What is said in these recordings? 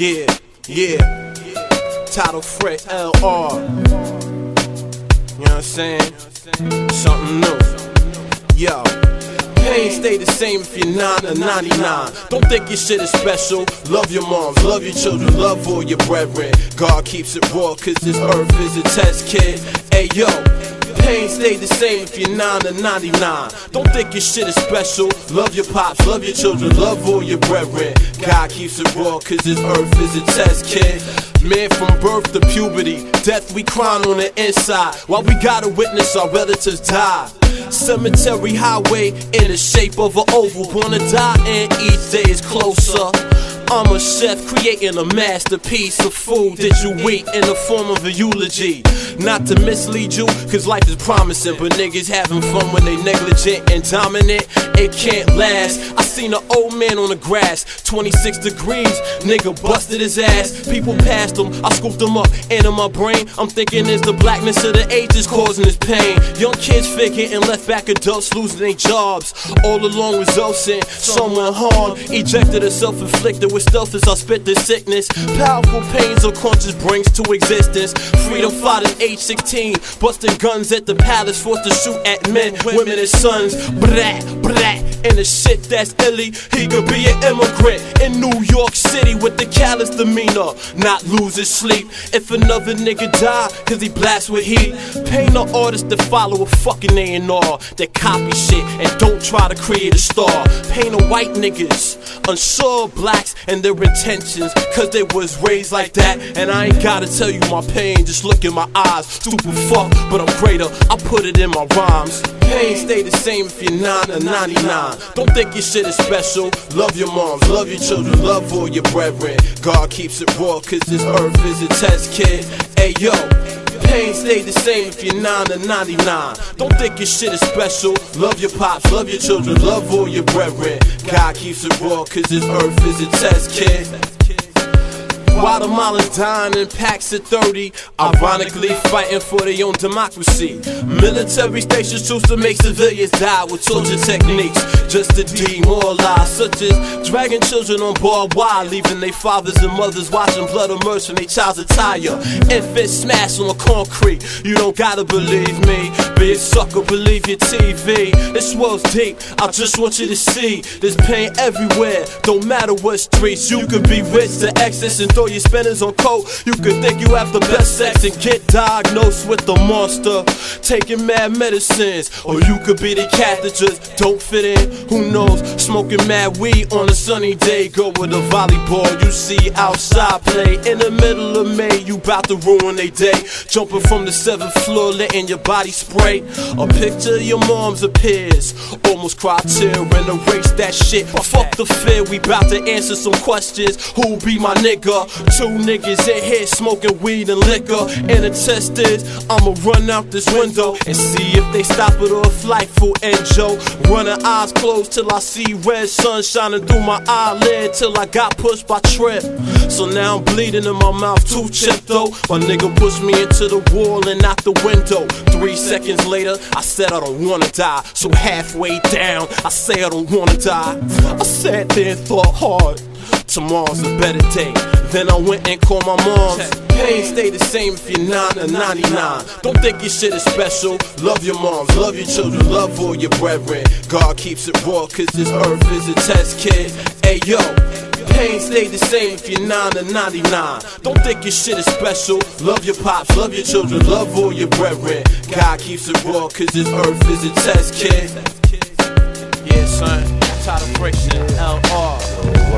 Yeah, yeah. Title Fred LR. You know what I'm saying? Something new. Yo. Pain stay the same if you're 9 or 99. Don't think your shit is special. Love your moms, love your children, love all your brethren. God keeps it raw, cause this earth is a test kid. Hey yo, pain stay the same if you're 9 or 99. Don't think your shit is special. Love your pops, love your children, love all your brethren. God keeps it raw, cause this earth is a test kid. Man, from birth to puberty, death we crying on the inside. While we gotta witness our relatives die. Cemetery highway in the shape of an oval. Wanna die, and each day is closer. I'm a chef creating a masterpiece of food that you eat in the form of a eulogy. Not to mislead you, cause life is promising, but niggas having fun when they negligent and dominant. It can't last. I seen an old man on the grass, 26 degrees, nigga busted his ass. People passed him, I scooped him up, and in my brain, I'm thinking it's the blackness of the ages causing this pain. Young kids figure and left back adults losing their jobs. All along results in someone harm, ejected or self inflicted with stealth as I spit this sickness. Powerful pains unconscious brings to existence. Freedom fighters, age 16, busting guns at the palace, forced to shoot at men, women, and sons. Brat, brat, and the shit that's He could be an immigrant in New York City with the callous demeanor, not lose his sleep. If another nigga die, cause he blast with heat. Paint the artist that follow a fucking A&R, that copy shit and don't try to create a star. Paint the white niggas, unsure blacks and their intentions, cause they was raised like that. And I ain't gotta tell you my pain, just look in my eyes. Stupid fuck, but I'm greater, I put it in my rhymes. Pain stay the same if you're 9 or 99. Don't think your shit is special. Love your moms, love your children, love all your brethren. God keeps it raw, cause this earth is a test kid. Hey yo, pain stay the same if you're 9 or 99. Don't think your shit is special. Love your pops, love your children, love all your brethren. God keeps it raw, cause this earth is a test kid. Guatemalans dying in packs of 30, ironically fighting for their own democracy. Military stations choose to make civilians die with torture techniques just to demoralize, such as dragging children on barbed wire, leaving their fathers and mothers watching blood emerge from their child's attire. Infants smashed on the concrete. You don't gotta believe me, a sucker, believe your TV. This world's deep, I just want you to see. There's pain everywhere, don't matter what streets. You could be rich to excess and throw your spinners on coke. You could think you have the best sex and get diagnosed with the monster. Taking mad medicines, or you could be the cat that just don't fit in. Who knows? Smoking mad weed on a sunny day. Go with a volleyball you see outside play. In the middle of May, you bout to ruin their day. Jumping from the seventh floor, letting your body spray. A picture of your mom's appears. Almost cry tear and erase that shit. Fuck the fear, we bout to answer some questions. Who be my nigga? Two niggas in here smoking weed and liquor. And the test is, I'ma run out this window and see if they stop it or a flight for Joe. Running eyes closed till I see red sun shining through my eyelid till I got pushed by Trip. So now I'm bleeding in my mouth, too chipped though. My nigga pushed me into the wall and out the window. Three seconds later, I said I don't wanna die. So halfway down, I say I don't wanna die. I sat there and thought hard. Tomorrow's a better day. Then I went and called my mom. Pain stay the same if you're 9 or 99. Don't think your shit is special. Love your moms, love your children, love all your brethren. God keeps it raw, cause this earth is a test kid. Hey yo, pain stay the same if you're 9 or 99. Don't think your shit is special. Love your pops, love your children, love all your brethren. God keeps it raw, cause this earth is a test kid. Yeah, son. Title Friction, LR.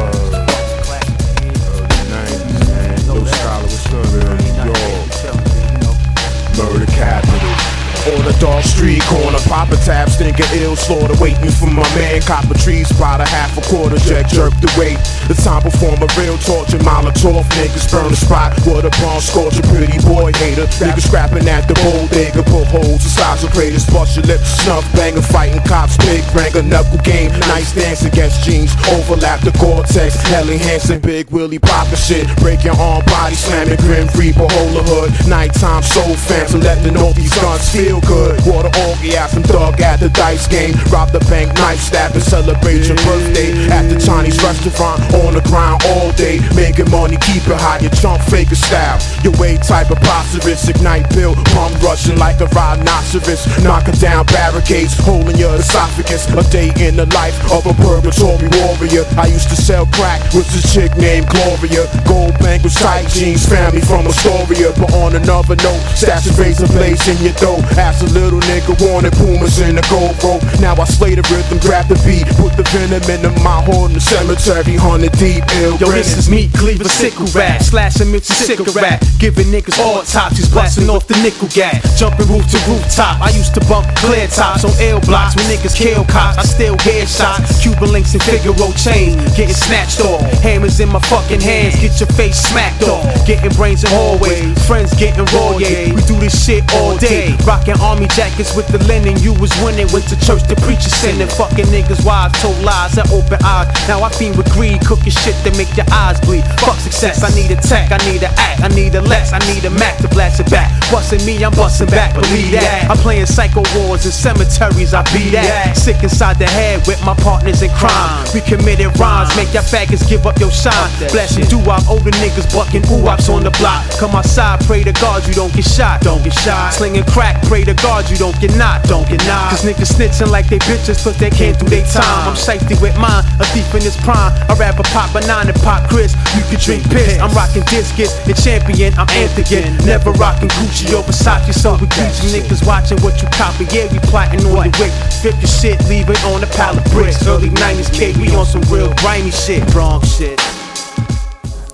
On a dark street corner, Papa Tap stinking ill slaughter, waiting for my man. Copper tree spot a half a quarter, jack jerk the weight. The time perform a real torture, Molotov niggas burn the spot. What a bomb scorch a pretty boy hater. Niggas scrapping at the bowl, can put holes inside your craters. Bust your lips, snuff, banger, fighting cops, big rank, a knuckle game. Nice dance against jeans, overlap the Gore-Tex. Helly Hansen, big Willie Popper shit. Break your arm, body slamming, grim reaper, hole the hood. Nighttime soul phantom, let the northeast guns feel good. Water orgasm, some thug at the dice game. Rob the bank, knife stab, and celebrate your birthday at the Chinese restaurant on the ground all day. Making money, keep it high, your chump faker style. Your way type of preposterous, ignite bill, pump rushing like a rhinoceros. Knocking down barricades, holding your esophagus. A day in the life of a purgatory warrior. I used to sell crack with this chick named Gloria. Gold bangles, tight jeans, family from Astoria. But on another note, stash a razor blades in your dough. Ask a little nigga wanted pumas in the gold rope. Now I slay the rhythm, grab the beat, put the venom in my heart in the cemetery, hundred deep, ill. Yo, this is me, cleaver sickle rat, slashing Mitchell cigarette, giving niggas all autopsies, blasting off the nickel gas, jumping roof to rooftop. I used to bump clear tops on L blocks when niggas kill cops. I still headshots, Cuban links and Figaro chains, getting snatched off. Hammers in my fucking hands, get your face smacked off. Getting brains in hallways, friends getting raw, yeah. We do this shit all day, rocking army jackets with the linen. You was winning, went to church, the preacher sending fucking niggas wives told lies, I open eyes. Now I fiend with greed, cooking shit that make your eyes bleed. Fuck success, I need a tech, I need a act, I need a less, I need a mac to blast it back. Busting me, I'm busting back, believe that. I'm playing psycho wars in cemeteries, I be that. Sick inside the head with my partners in crime. We committed rhymes, make your faggots give up your shine. Blasting doo wop, older niggas bucking ooh on the block. Come outside, pray to God you don't get shot, don't get shot. Slinging crack, pray to God you don't get knocked, don't get knocked. Cause niggas snitching like they bitches, but they can't do their time. I'm safety with mine, a thief in his prime. I rap a pop banana, pop Chris. You can drink piss. I'm rocking discus, the champion, I'm Anthony. Never rocking Gucci or Versace, so we teach niggas watching what you copy. Yeah, we plotting on the wick. Strip your shit, leave it on a pile of bricks. Early 90s kid, we on some real grimy shit, wrong shit.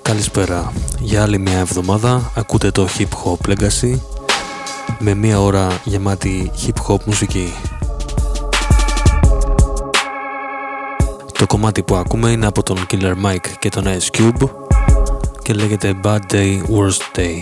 Καλησπέρα. Για άλλη μια εβδομάδα ακούτε το Hip Hop Legacy με μια ώρα γεμάτη hip hop μουσική. Το κομμάτι που ακούμε είναι από τον Killer Mike και τον Ice Cube και λέγεται Bad Day, Worst Day.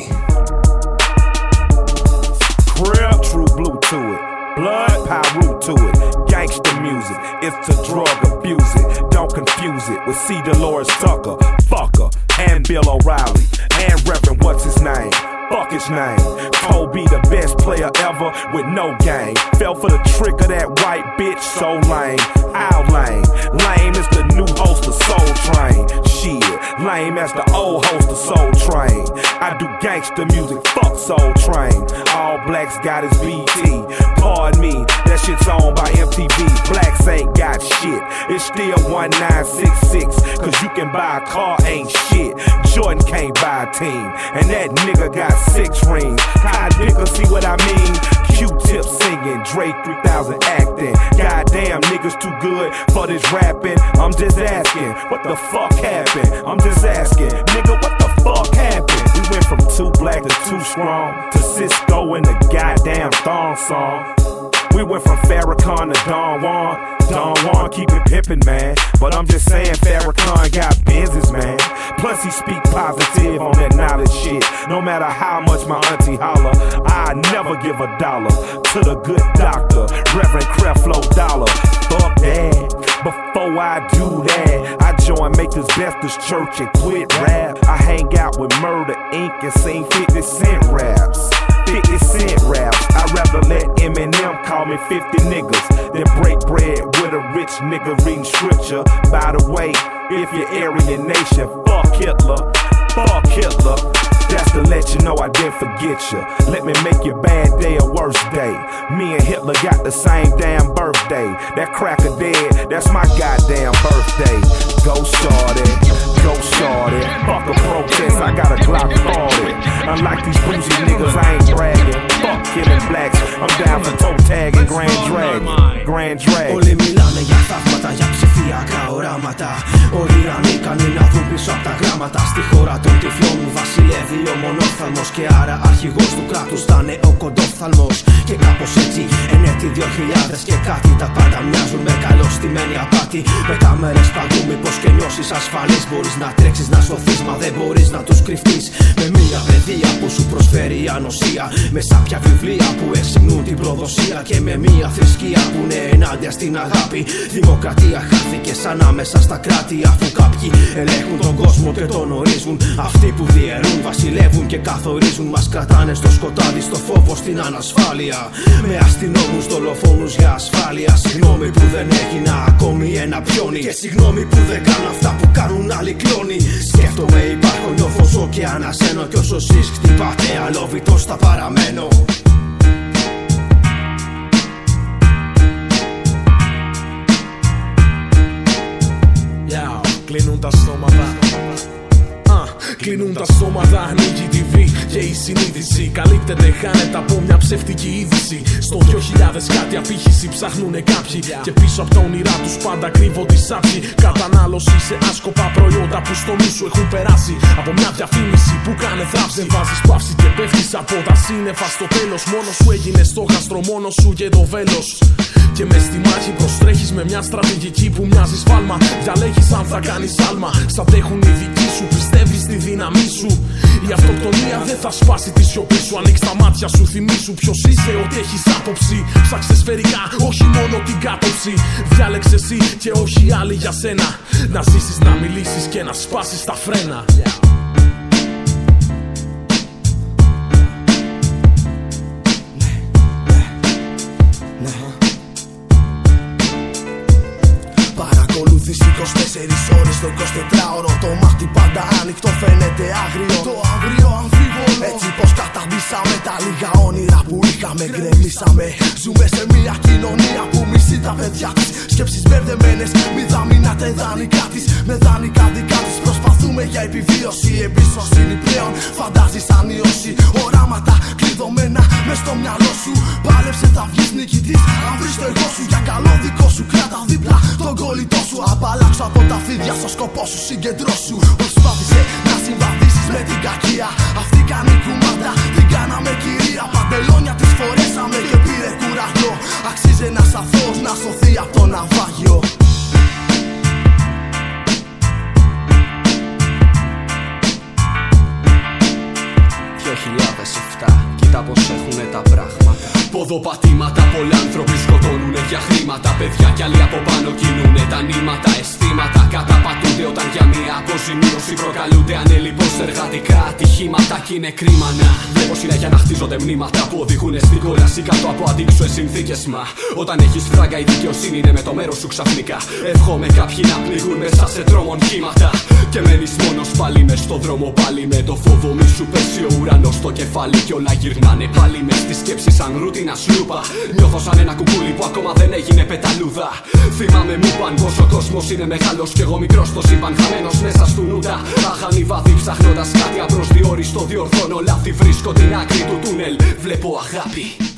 Real true blue to it. Blood, Pyru to it. Gangsta music, it's to drug abuse it. Don't confuse it with C. Dolores Tucker, fucker, and Bill O'Reilly, and Reverend what's his name? Fuck his name. Kobe, the best player ever with no game. Fell for the trick of that white bitch, so lame. How lame? Lame is the new host of Soul Train. Lame as the old host of Soul Train. I do gangster music, fuck Soul Train. All blacks got his BET. Pardon me, that shit's owned by MTV. Blacks ain't got shit. It's still 1966. Cause you can buy a car, ain't shit. Jordan can't buy a team. And that nigga got six rings. Kai Dicker, see what I mean? Q-tip singing, Dre 3000 acting. Goddamn, niggas too good for this rapping. I'm just asking, what the fuck happened? I'm just asking, nigga, what the fuck happened? We went from too black to too strong to Sisqo in the goddamn thong song. We went from Farrakhan to Don Juan. Don Juan keep it pimpin', man. But I'm just saying Farrakhan got business, man. Plus he speak positive on that knowledge shit. No matter how much my auntie holler, I never give a dollar to the good doctor, Reverend Creflo Dollar. Fuck that. Before I do that, I join Maker's Baptist Church and quit rap. I hang out with Murder Inc. and sing 50 Cent raps. 50 Cent raps. I'd rather let Eminem call me 50 niggas than break bread with a rich nigga reading scripture. By the way, if you're Aryan Nation, fuck Hitler. Fuck Hitler. That's to let you know I didn't forget you. Let me make your bad day a worse day. Me and Hitler got the same damn birthday. That cracker dead, that's my goddamn birthday. Go shorty, shorty. Fuck a protest, I got a Glock 40. Unlike these bougie niggas, I ain't bragging. Fuck killing blacks, I'm down for toe tag and Grand Dragon. Grand Dragon. Όλοι μιλάνε για θαύματα, για ψηφιακά οράματα. Όλοι ανίκανοι να δουν πίσω από τα γράμματα. Στη χώρα των τυφλών μου βασιλεύει ο μονόφθαλμο. Και άρα αρχηγό του κράτου θα είναι ο κοντόφθαλμο. Και κάπω έτσι, εν έτη 2000 και κάτι τα πάντα μοιάζουν με καλωστημένη απάτη. Με κάμερε παντού, μήπω και νιώσει ασφαλή. Μπορεί να τρέξει να σωθείς, μα δεν μπορείς να τους κρυφτείς. Με μία παιδεία που σου προσφέρει ανοσία. Με σάπια βιβλία που εξυμνούν την προδοσία. Και με μία θρησκεία που είναι ενάντια στην αγάπη. Δημοκρατία χάθηκε σαν άμεσα στα κράτη. Αφού κάποιοι ελέγχουν τον κόσμο και τον ορίζουν. Αυτοί που διαιρούν βασιλεία βασιλεύουν και καθορίζουν Μας κρατάνε στο σκοτάδι, στο φόβο, στην ανασφάλεια Με αστυνόμους, δολοφόνους για ασφάλεια Συγγνώμη που δεν έγινα ακόμη ένα πιόνι Και συγγνώμη που δεν κάνω αυτά που κάνουν άλλοι κλόνοι Σκέφτομαι υπάρχω, νιώθω ζω και ανασένω Κι όσο εσείς χτυπάτε αλόβητος θα παραμένω. Κλείνουν τα στόματα Κλείνουν τα στόματα, ανοίγει τη βή και η συνείδηση καλύπτεται, χάνεται από μια ψευτική είδηση. Στο 2000 κάτι απήχηση ψάχνουνε κάποιοι και πίσω από τα όνειρά τους πάντα κρύβονται σάπιοι. Κατανάλωση σε άσκοπα προϊόντα που στο νου σου έχουν περάσει από μια διαφήμιση που κάνε θράψη. Δεν βάζεις παύση και πέφτεις από τα σύννεφα στο τέλος. Μόνο σου έγινε στο γαστρο, μόνο σου και το βέλος. Και μες στη μάχη προστρέχεις με μια στρατηγική που μοιάζει σφάλμα. Διαλέγεις αν θα κάνεις άλμα. Στατέχουν οι δικοί σου, πιστεύεις στη δύναμή σου. Η αυτοκτονία δεν θα σπάσει τη σιωπή σου. Ανοίξει τα μάτια σου, θυμίσου ποιος είσαι, ότι έχεις άποψη. Ψάξε σφαιρικά, όχι μόνο την κάτωψη. Διάλεξε εσύ και όχι άλλοι για σένα. Να ζήσεις, να μιλήσεις και να σπάσεις τα φρένα. Παρακολουθείς 24 ώρες το 24ωρο Το μάτι πάντα ανοιχτό φαινόμενο. Που είχαμε γκρεμίσαμε. Ζούμε σε μια κοινωνία που μισεί τα παιδιά της. Σκέψεις μπερδεμένες μη δαμείνατε δανεικά της. Με δανεικά δικά της προσπαθούμε για επιβίωση. Εμπιστοσύνη πλέον φαντάζεις ανιώσει. Οράματα κλειδωμένα μες στο μυαλό σου. Πάλεψε θα βγεις νικητής Αν βρεις το εγώ σου. Για καλό δικό σου Κράτα δίπλα τον κολλητό σου. Απαλλάξω από τα φίδια στο σκοπό σου συγκεντρώσου. Προσπάθησε να συμβαδίσεις με την κακία. Αυτή κάνει κουμάντα, την κάναμε κυρία Παντελόνια της φορέσαμε και πήρε κουραγιό. Αξίζει ένας αθώος να σωθεί από το ναυάγιο Κοίτα πως έχουνε τα πράγματα Ποδοπατήματα, πολλοί άνθρωποι σκοτώνουνε για χρήματα. Παιδιά κι άλλοι από πάνω κινούνε τα νήματα. Αισθήματα καταπατούνται όταν για μια αποζημίωση προκαλούνται ανέλειπω εργατικά ατυχήματα. Κι είναι κρίμα να βλέπω συνέχεια να χτίζονται μνήματα που οδηγούν στην κόλαση κάτω από αντίξωε συνθήκες. Μα όταν έχεις φράγκα, η δικαιοσύνη είναι με το μέρος σου ξαφνικά. Εύχομαι κάποιοι να πληγούν μέσα σε τρόμων κύματα. Και μένεις μόνος πάλι μες στο δρόμο πάλι με το φόβο μη σου πέσει ο ουρανός στο κεφάλι. Και όλα γυρνάνε πάλι μες στη σκέψη σαν ρούτινα σλούπα. Νιώθω σαν ένα κουκούλι που ακόμα δεν έγινε πεταλούδα. Θυμάμαι μου παν πω ο κόσμος είναι μεγάλος κι εγώ μικρός στο σύμπαν. Χαμένος μέσα του νούτα. Αχανή βάθη ψάχνοντα κάτι απροσδιόριστο. Διορθώνω λάθη, βρίσκω την άκρη του τούνελ. Βλέπω αγάπη.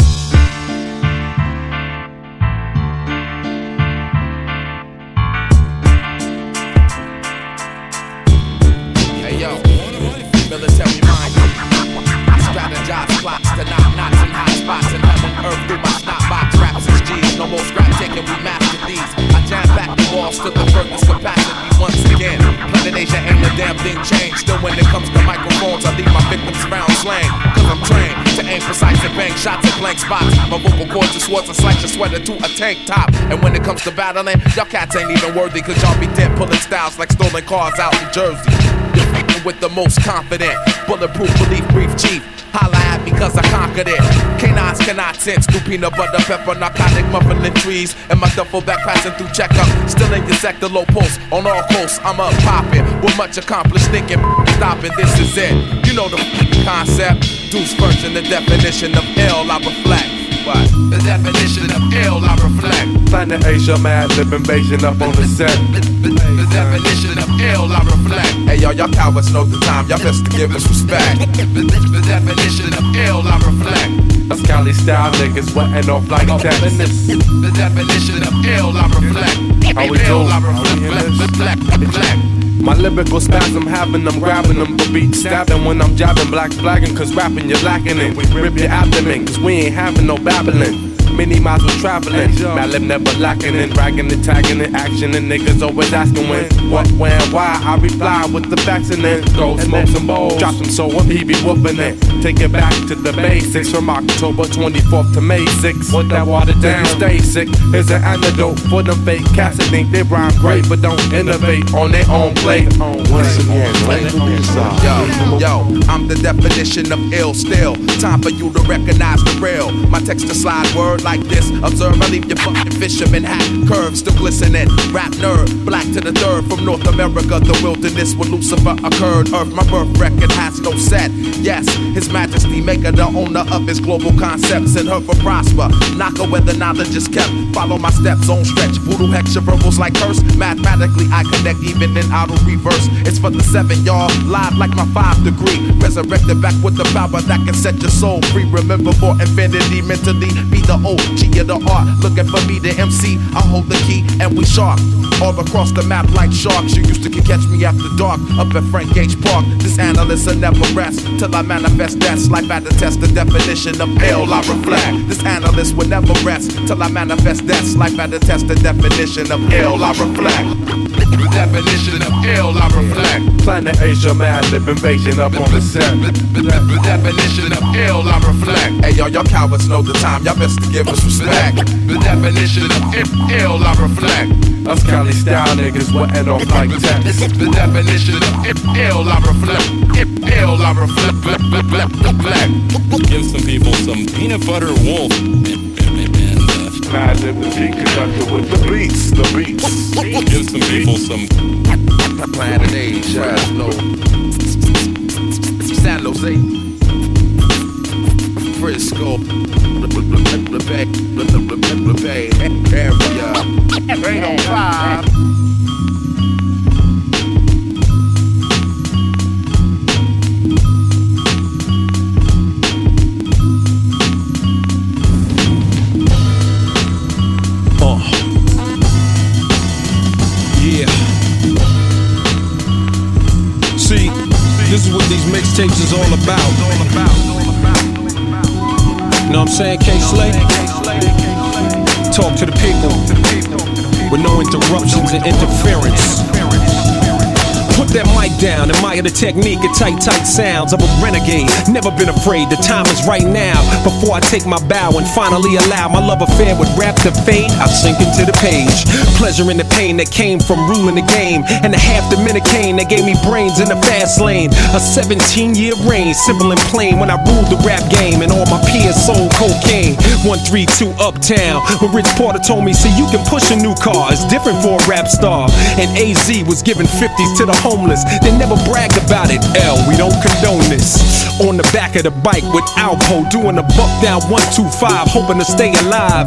Still, when it comes to microphones, I leave my victims round slain. Cause I'm trained to aim precise and bang shots at blank spots. My vocal cords are swords and slice your sweater to a tank top. And when it comes to battling, y'all cats ain't even worthy. Cause y'all be dead pulling styles like stolen cars out in Jersey. Defeating with the most confident, bulletproof belief brief chief. Holla at me cause I conquered it. Canines cannot sense through peanut butter, pepper, narcotic muffin the trees. And my duffel bag passing through checkup. Still in your sector, low post. On all coasts, I'm up popping. With much accomplished thinking, stopping, this is it. You know the concept. Deuce first in the definition of ill, I reflect. The definition of ill, I reflect. Planet Asia, mad living Beijing up on the set. Definition of ill, I reflect. Hey yo, y'all cowards know the time, y'all best to give us respect. The, the definition of ill, I reflect. That's Cali style niggas wetting off like tennis. The definition of ill, I reflect. How we Ill, do? I How we in reflect. reflect, reflect. My lyrical spasm having them grabbing them for beat stabbing when I'm jabbing black flagging cause rapping you're lacking it. We rip your abdomen cause we ain't having no babbling. Many miles was traveling. Malib never lacking and bragging and tagging and action. And niggas always asking when, what, when, why. I reply with the facts and then go smoke some bowls. Drop some soul, he be whooping it. Take it back to the basics from October 24th to May 6th. With that water down, stay sick. Here's an antidote for them fake cats that think they rhyme great but don't innovate on their own plate. Once again, let the inside. Yo, yo, I'm the definition of ill still. Time for you to recognize the real. My text to slide word like this. Observe, I leave your fucking fisherman hat. Curve still glistening. Rap nerd, black to the third from North America. The wilderness where Lucifer occurred. Earth, my birth record has no set. Yes, His Majesty, maker, the owner of his global concepts. And her for prosper. Knock where the knowledge is kept. Follow my steps on stretch. Voodoo hexture verbals like curse. Mathematically, I connect even in auto reverse. It's for the seven, y'all. Live like my five degree. Resurrected back with the power that can set your soul free. Remember for infinity, mentally be the OG of the art. Looking for me, the MC. I hold the key and we sharp. All across the map like sharks. You used to can catch me after dark up at Frank H. Park. This analyst will never rest till I manifest that's life at the test. The definition of ill I reflect. This analyst will never rest till I manifest that's life at the test. The definition of ill I reflect. The definition of ill I reflect. Planet Asia, Madlib invasion up on the set. The, the, the definition of ill I reflect. Hey, y'all, y'all cowards know the time. Y'all best to give us respect. The definition of ill I reflect. Us Cali style niggas wetting off like that. The definition of ill I reflect. Ill I reflect. Black, black, black, black. Give some people some peanut butter wolf. And, Madlib the beat conductor with the beats, the beats. give some people some Planet Asia, no. San Jose. Frisco. The Bay. The Bay area. 805. Yeah. See, this is what these mixtapes is all about. I'm saying, Kay Slay? Talk to the people with no interruptions and interference. Put that mic down, admire the technique and tight, tight sounds of a renegade. Never been afraid, the time is right now. Before I take my bow and finally allow my love affair with rap to fade, I sink into the page. Pleasure in the pain that came from ruling the game. And the half Dominican that gave me brains in the fast lane. A 17 year reign, simple and plain when I ruled the rap game and all my peers sold cocaine. 132 Uptown, when Rich Porter told me, see, you can push a new car, it's different for a rap star. And AZ was giving 50s to the homeless. They never brag about it. L, we don't condone this. On the back of the bike with Alpo, doing a buck down 125, hoping to stay alive.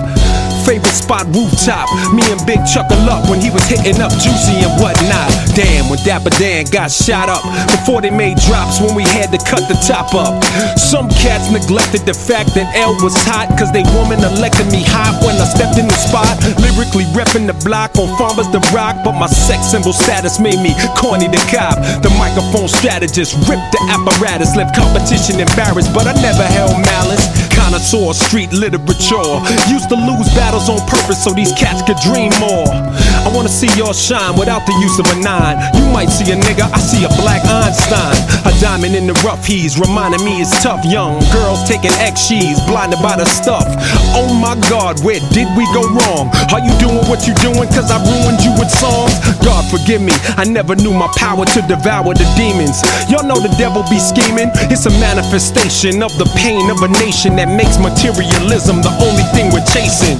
Favorite spot rooftop. Me and Big chuckle up when he was hitting up Juicy and whatnot. Damn, when Dapper Dan got shot up before they made drops when we had to cut the top up. Some cats neglected the fact that L was hot cause they woman elected me hot when I stepped in the spot. Lyrically repping the block on Farmers the Rock, but my sex symbol status made me corny the cop. The microphone strategist ripped the apparatus, left competition embarrassed, but I never held malice. Connoisseur, street literature. Used to lose battles on purpose so these cats could dream more. I wanna see y'all shine without the use of a nine. You might see a nigga, I see a black Einstein. A diamond in the rough, he's reminding me it's tough. Young girls taking X she's blinded by the stuff. Oh my god, where did we go wrong? Are you doing what you doing? Cause I ruined you with songs? God forgive me, I never knew my power to devour the demons. Y'all know the devil be scheming. It's a manifestation of the pain of a nation that makes materialism the only thing we're chasing.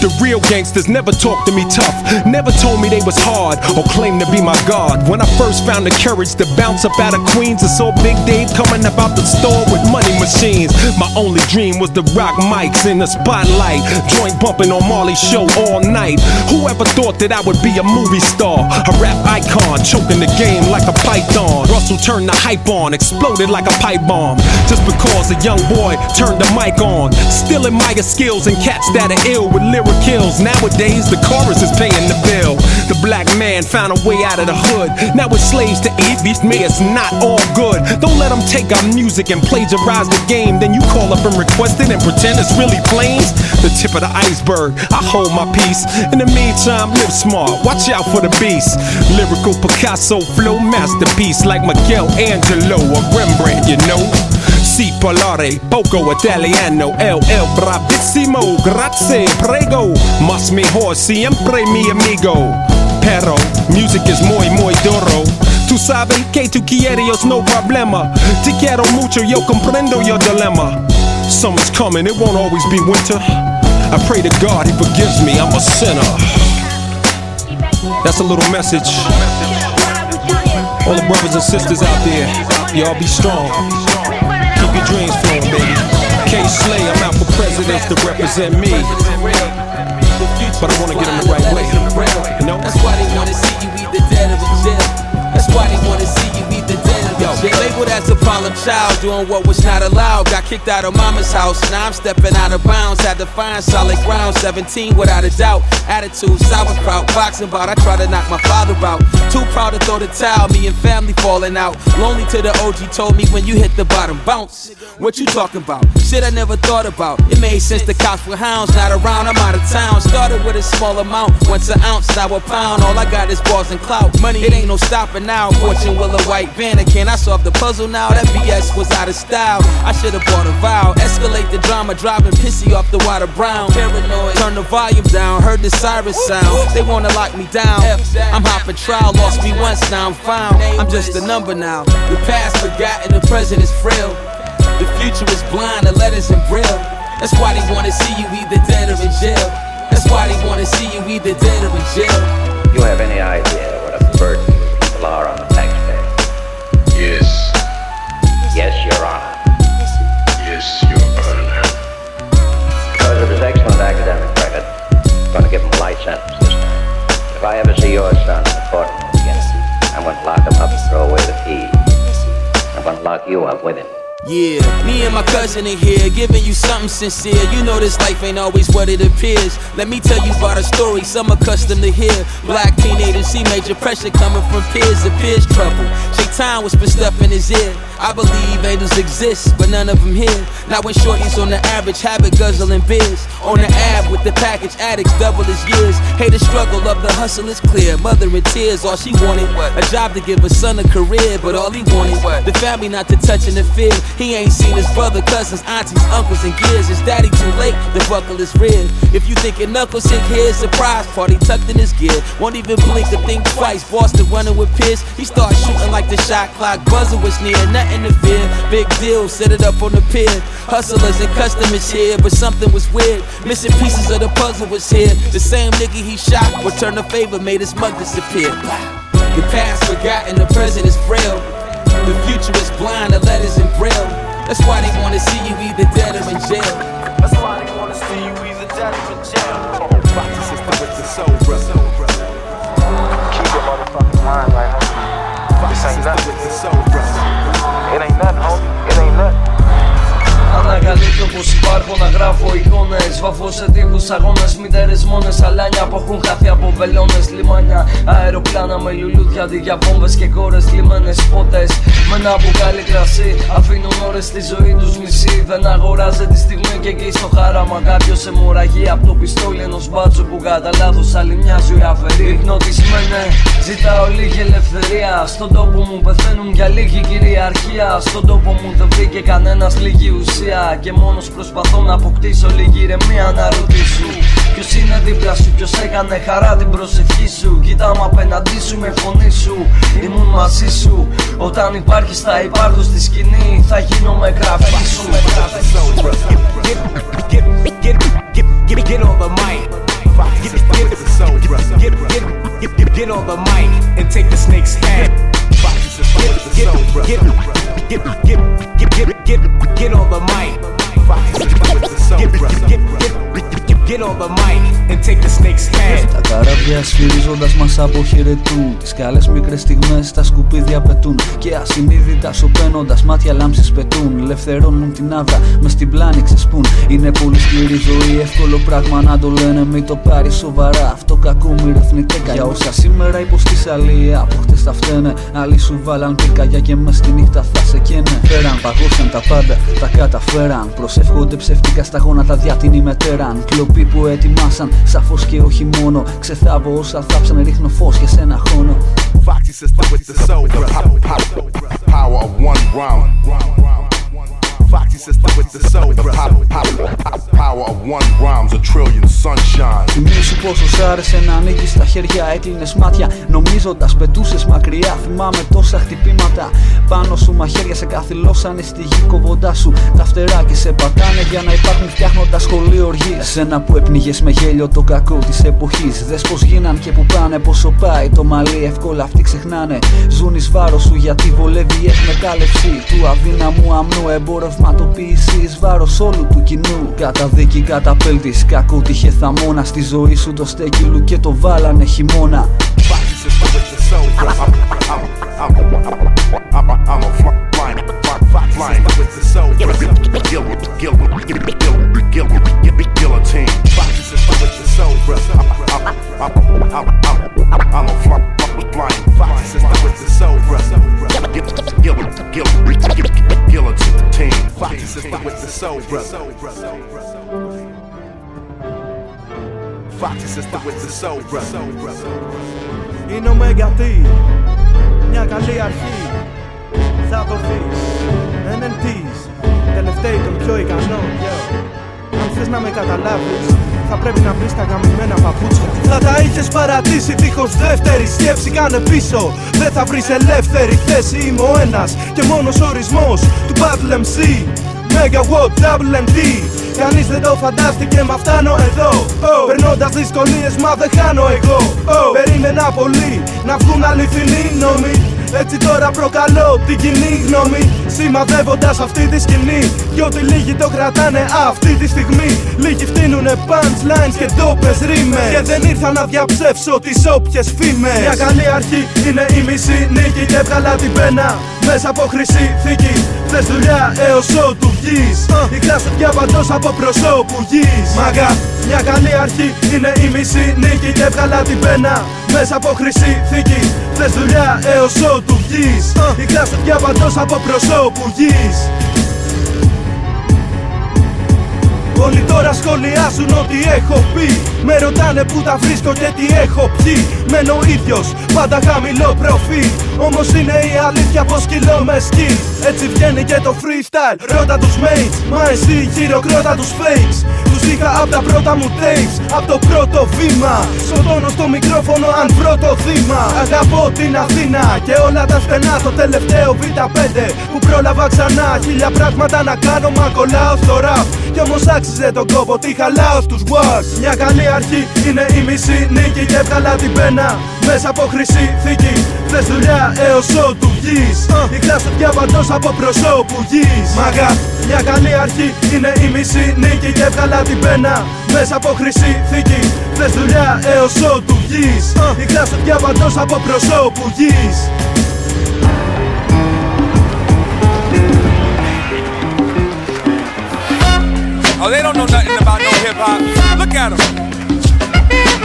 The real gangsters never talked to me tough, never told me they was hard or claimed to be my god. When I first found the courage to bounce up out of Queens, I saw Big Dave coming about the store with money machines. My only dream was to rock mics in the spotlight, joint bumping on Marley's show all night. Whoever thought that I would be a movie star, a rap icon, choking the game like a python. Russell turned the hype on, exploded like a pipe bomb. Just because a young boy turned the mic on, still admire skills and cats that are ill with kills. Nowadays, the chorus is paying the bill. The black man found a way out of the hood. Now we're slaves to eat, beast me, it's not all good. Don't let them take our music and plagiarize the game. Then you call up and request it and pretend it's really planes. The tip of the iceberg, I hold my peace. In the meantime, live smart, watch out for the beast. Lyrical Picasso flow masterpiece like Michelangelo or Rembrandt, you know. Si parlare poco italiano, el el bravissimo, grazie, prego. Mas mejor siempre mi amigo. Pero music is muy muy duro. Tú sabes que tú quieres no problema. Te quiero mucho, yo comprendo your dilemma. Summer's coming, it won't always be winter. I pray to God he forgives me, I'm a sinner. That's a little message. All the brothers and sisters out there, y'all be strong. Keep your dreams flowing, baby. Kay Slay, I'm out for presidents to represent me. But I wanna get them the right way. You know? That's why they wanna see you either dead or in jail. That's why they wanna see you either dead or in jail. Labeled as a child, doing what was not allowed. Got kicked out of mama's house, now I'm stepping out of bounds. Had to find solid ground, 17 without a doubt. Attitude, sauerkraut, boxing bout. I try to knock my father out. Too proud to throw the towel, me and family falling out. Lonely to the OG told me when you hit the bottom, bounce. What you talking about? Shit I never thought about. It made sense the cops were hounds, not around, I'm out of town. Started with a small amount, once an ounce, now a pound. All I got is balls and clout. Money, it ain't no stopping now. Fortune will a white and can I solve the puzzle now? That BS was out of style. I should've bought a vow. Escalate the drama, driving pissy off the water brown. Paranoid, turn the volume down, heard the siren sound. They wanna lock me down. I'm for trial, lost me once, now I'm found. I'm just a number now. The past forgotten, the present is frail. The future is blind, the letters in braille. That's why they wanna see you either dead or in jail. That's why they wanna see you either dead or in jail. You have any idea what a burden people are on the taxpayer? Yes, Yes, Your Honor. yes, Your Honor. Because of his excellent academic record, I'm going to give him a light sentence this time. If I ever see your son in the courtroom again, I'm going to lock him up and throw away the key. I'm going to lock you up with him. Yeah, me and my cousin in here, giving you something sincere. You know this life ain't always what it appears. Let me tell you about a story some accustomed to hear. Black teenagers see major pressure coming from peers and peers trouble. Shaitan whisper stuff in his ear. I believe angels exist, but none of them here. Now when shorties on the average habit guzzling beers. On the ab with the package addicts double his years. Hey, the struggle of the hustle is clear. Mother in tears, all she wanted a job to give her son a career, but all he wanted the family not to touch and interfere. He ain't seen his brother, cousins, aunties, uncles, and gears. His daddy too late to buckle his rib. If you think thinking knuckles hit here, surprise party tucked in his gear. Won't even blink to think twice. Boston running with Pierce. He started shooting like the shot clock. Buzzer was near, nothing to fear. Big deal, set it up on the pier. Hustlers and customers here, but something was weird. Missing pieces of the puzzle was here. The same nigga he shot returned a favor, made his mug disappear. The past forgotten, the present is frail. The future is blind, the letters in braille. That's why they wanna see you either dead or in jail. That's why they wanna see you either dead or in jail. Foxy sister with the soul brother. Keep your motherfucking mind right, homie. This ain't nothing. With the soul brother. It ain't nothing, homie. It ain't nothing. Ανακαλύπτω πως υπάρχω να γράφω εικόνες. Βαφώ σε τύπους αγώνες Μητερές μόνες αλάνια που έχουν χάθει από βελόνες. Λιμάνια, αεροπλάνα με λουλούδια Αντί για βόμβες και κόρες λιμένες πότες Με ένα μπουκάλι κρασί Αφήνουν ώρες στη ζωή τους μισή. Δεν αγοράζει τη στιγμή και εκεί στο χάραμα. Κάποιος σε μοραγεί από το πιστόλι ενός μπάτσου Που κατά λάθος άλλη μια ζωή αφαιρεί. Υπνοτισμένε, ζητάω λίγη ελευθερία. Στον τόπο μου πεθαίνουν για λίγη κυριαρχία. Στον τόπο μου δεν βρήκε κανένας λίγη ουσία. Και μόνος προσπαθώ να αποκτήσω λίγη ηρεμία να ρωτήσω. Ποιος είναι δίπλα σου, ποιος έκανε χαρά την προσευχή σου. Κοίτα μου απέναντί σου με φωνή σου Ήμουν μαζί σου. Όταν υπάρχεις θα υπάρχω στη σκηνή Θα γίνω με γραφή σου με καράβια σφυρίζοντα μα αποχαιρετούν. Τις καλές μικρές στιγμές στα σκουπίδια πετούν. Και ασυνείδητα σωπαίνοντα μάτια λάμψεις πετούν. Ελευθερώνουν την άβρα μες στην πλάνη ξεσπούν. Είναι πολύ σκληρή ζωή, εύκολο πράγμα να το λένε. Μην το πάρεις σοβαρά. Αυτό κακό μη ρεθνητέκα. Για όσα σήμερα υποστεί αλλή, από χτες τα φταίνε. Άλλοι σου βάλαν πυρκαγιά και μες στη νύχτα θα σε καίνε. Πέραν, παγώσαν τα πάντα, τα καταφέραν. Προσεύχονται ψεύτικα στα γόνατα δια την ημετέραν. Κλοπή που ετοιμάσαν, σαφώς και όχι μόνο. Ξεθάβω όσα θάψανε, ρίχνω φω για σένα χρόνο. Foxy sister with the soul, the pop, pop, power of one round. Foxy sister with the soul, the pop, pop, power of one rhymes, a trillion sunshine. Θυμήσου πόσο σ' άρεσε να ανοίγεις τα χέρια, έκλεινε μάτια. Νομίζοντας πετούσες μακριά. Θυμάμαι τόσα χτυπήματα. Πάνω σου μαχαίρια σε καθυλώσανε στη γη κοβοντά σου. Τα φτερά και σε πατάνε για να υπάρχουν φτιάχνοντα σχολείο οργής. Εσένα που έπνιγες με γέλιο το κακό της εποχής. Δες πω γίναν και που πάνε, πόσο πάει το μαλλί. Εύκολα αυτοί ξεχνάνε. Ζουν εις βάρος σου γιατί βολεύει η εκμετάλλευση του αδύναμου αμνού. Εμπορευματοποίηση ει βάρο όλου του κοινού. Καταδίκη καταπέλτη, κακό τύχε θαμώνα. Στη ζωή σου το στέκυλου και το βάλανε χειμώνα. Foxy the soul, Foxy sister with the soul, Είναι ο Μεγατή Μια καλή αρχή Θα το δεις NNT's Τελευταίοι τον πιο ικανό yo. Αν θες να με καταλάβεις θα πρέπει να βρεις τα γαμημένα παπούτσια Θα τα είχες παρατήσει δίχως δεύτερη σκέψη κάνε πίσω. Δεν θα βρεις ελεύθερη θέση είμαι ο ένας και μόνος ορισμός του Battle MC Mega Watt Double ND Κανείς δεν το φαντάστηκε μα φτάνω εδώ. Oh. Περνώντας δυσκολίες μα δεν χάνω εγώ. Oh. Περίμενα πολύ να βγουν αληθινοί νόμοι έτσι τώρα προκαλώ την κοινή γνώμη Σημαδεύοντας αυτή τη σκηνή. Κι ό,τι λίγοι το κρατάνε αυτή τη στιγμή. Λίγοι φτύνουνε punchlines και ντόπες ρήμες. Και δεν ήρθα να διαψεύσω τις όποιες φήμες. Μια καλή αρχή είναι η μισή νίκη Και έβγαλα την πένα μέσα από χρυσή θήκη. Θες δουλειά έως ότου βγεις. Η κλάση πια παντός από προσώπου γης. Μαγα, μια καλή αρχή είναι η μισή νίκη Και έβγαλα την πένα μέσα από χρυσή θήκη Θες δουλειά έως ότου βγεις. Η κλάση πια παντός από προσώπου γης. Όλοι τώρα σχολιάζουν ότι έχω πει. Με ρωτάνε που τα βρίσκω και τι έχω πιει. Μένω ίδιος, πάντα χαμηλό προφίλ. Όμως είναι η αλήθεια πως κυλώ με skills Έτσι βγαίνει και το freestyle Ρώτα τους mates, μα εσύ χειροκρότα τους fakes Τους είχα απ' τα πρώτα μου tapes Απ' το πρώτο βήμα. Σκοτώνω στο μικρόφωνο αν πρώτο θύμα. Αγαπώ την Αθήνα και όλα τα στενά. Το τελευταίο β5 που πρόλαβα ξανά. Χίλια πράγματα να κάνω μα κολλάω στο rap. Κι όμως άξιζε τον κόπο τι χαλάω στους wax Μια καλή αρχή είναι η μισή νίκη και έβγαλα την πένα Μέσα από χρυσή θήκη. Θες δουλειά έως ότου βγεις. Η κλάση πια παντός από προσώπου γης. Μαγα, μια καλή αρχή είναι η μισή νίκη και έβγαλα την πένα Μέσα από χρυσή θήκη Θες δουλειά έως ότου βγεις Η κλάση πια παντός από προσώπου γης Oh, they don't know nothing about no hip hop. Look at them.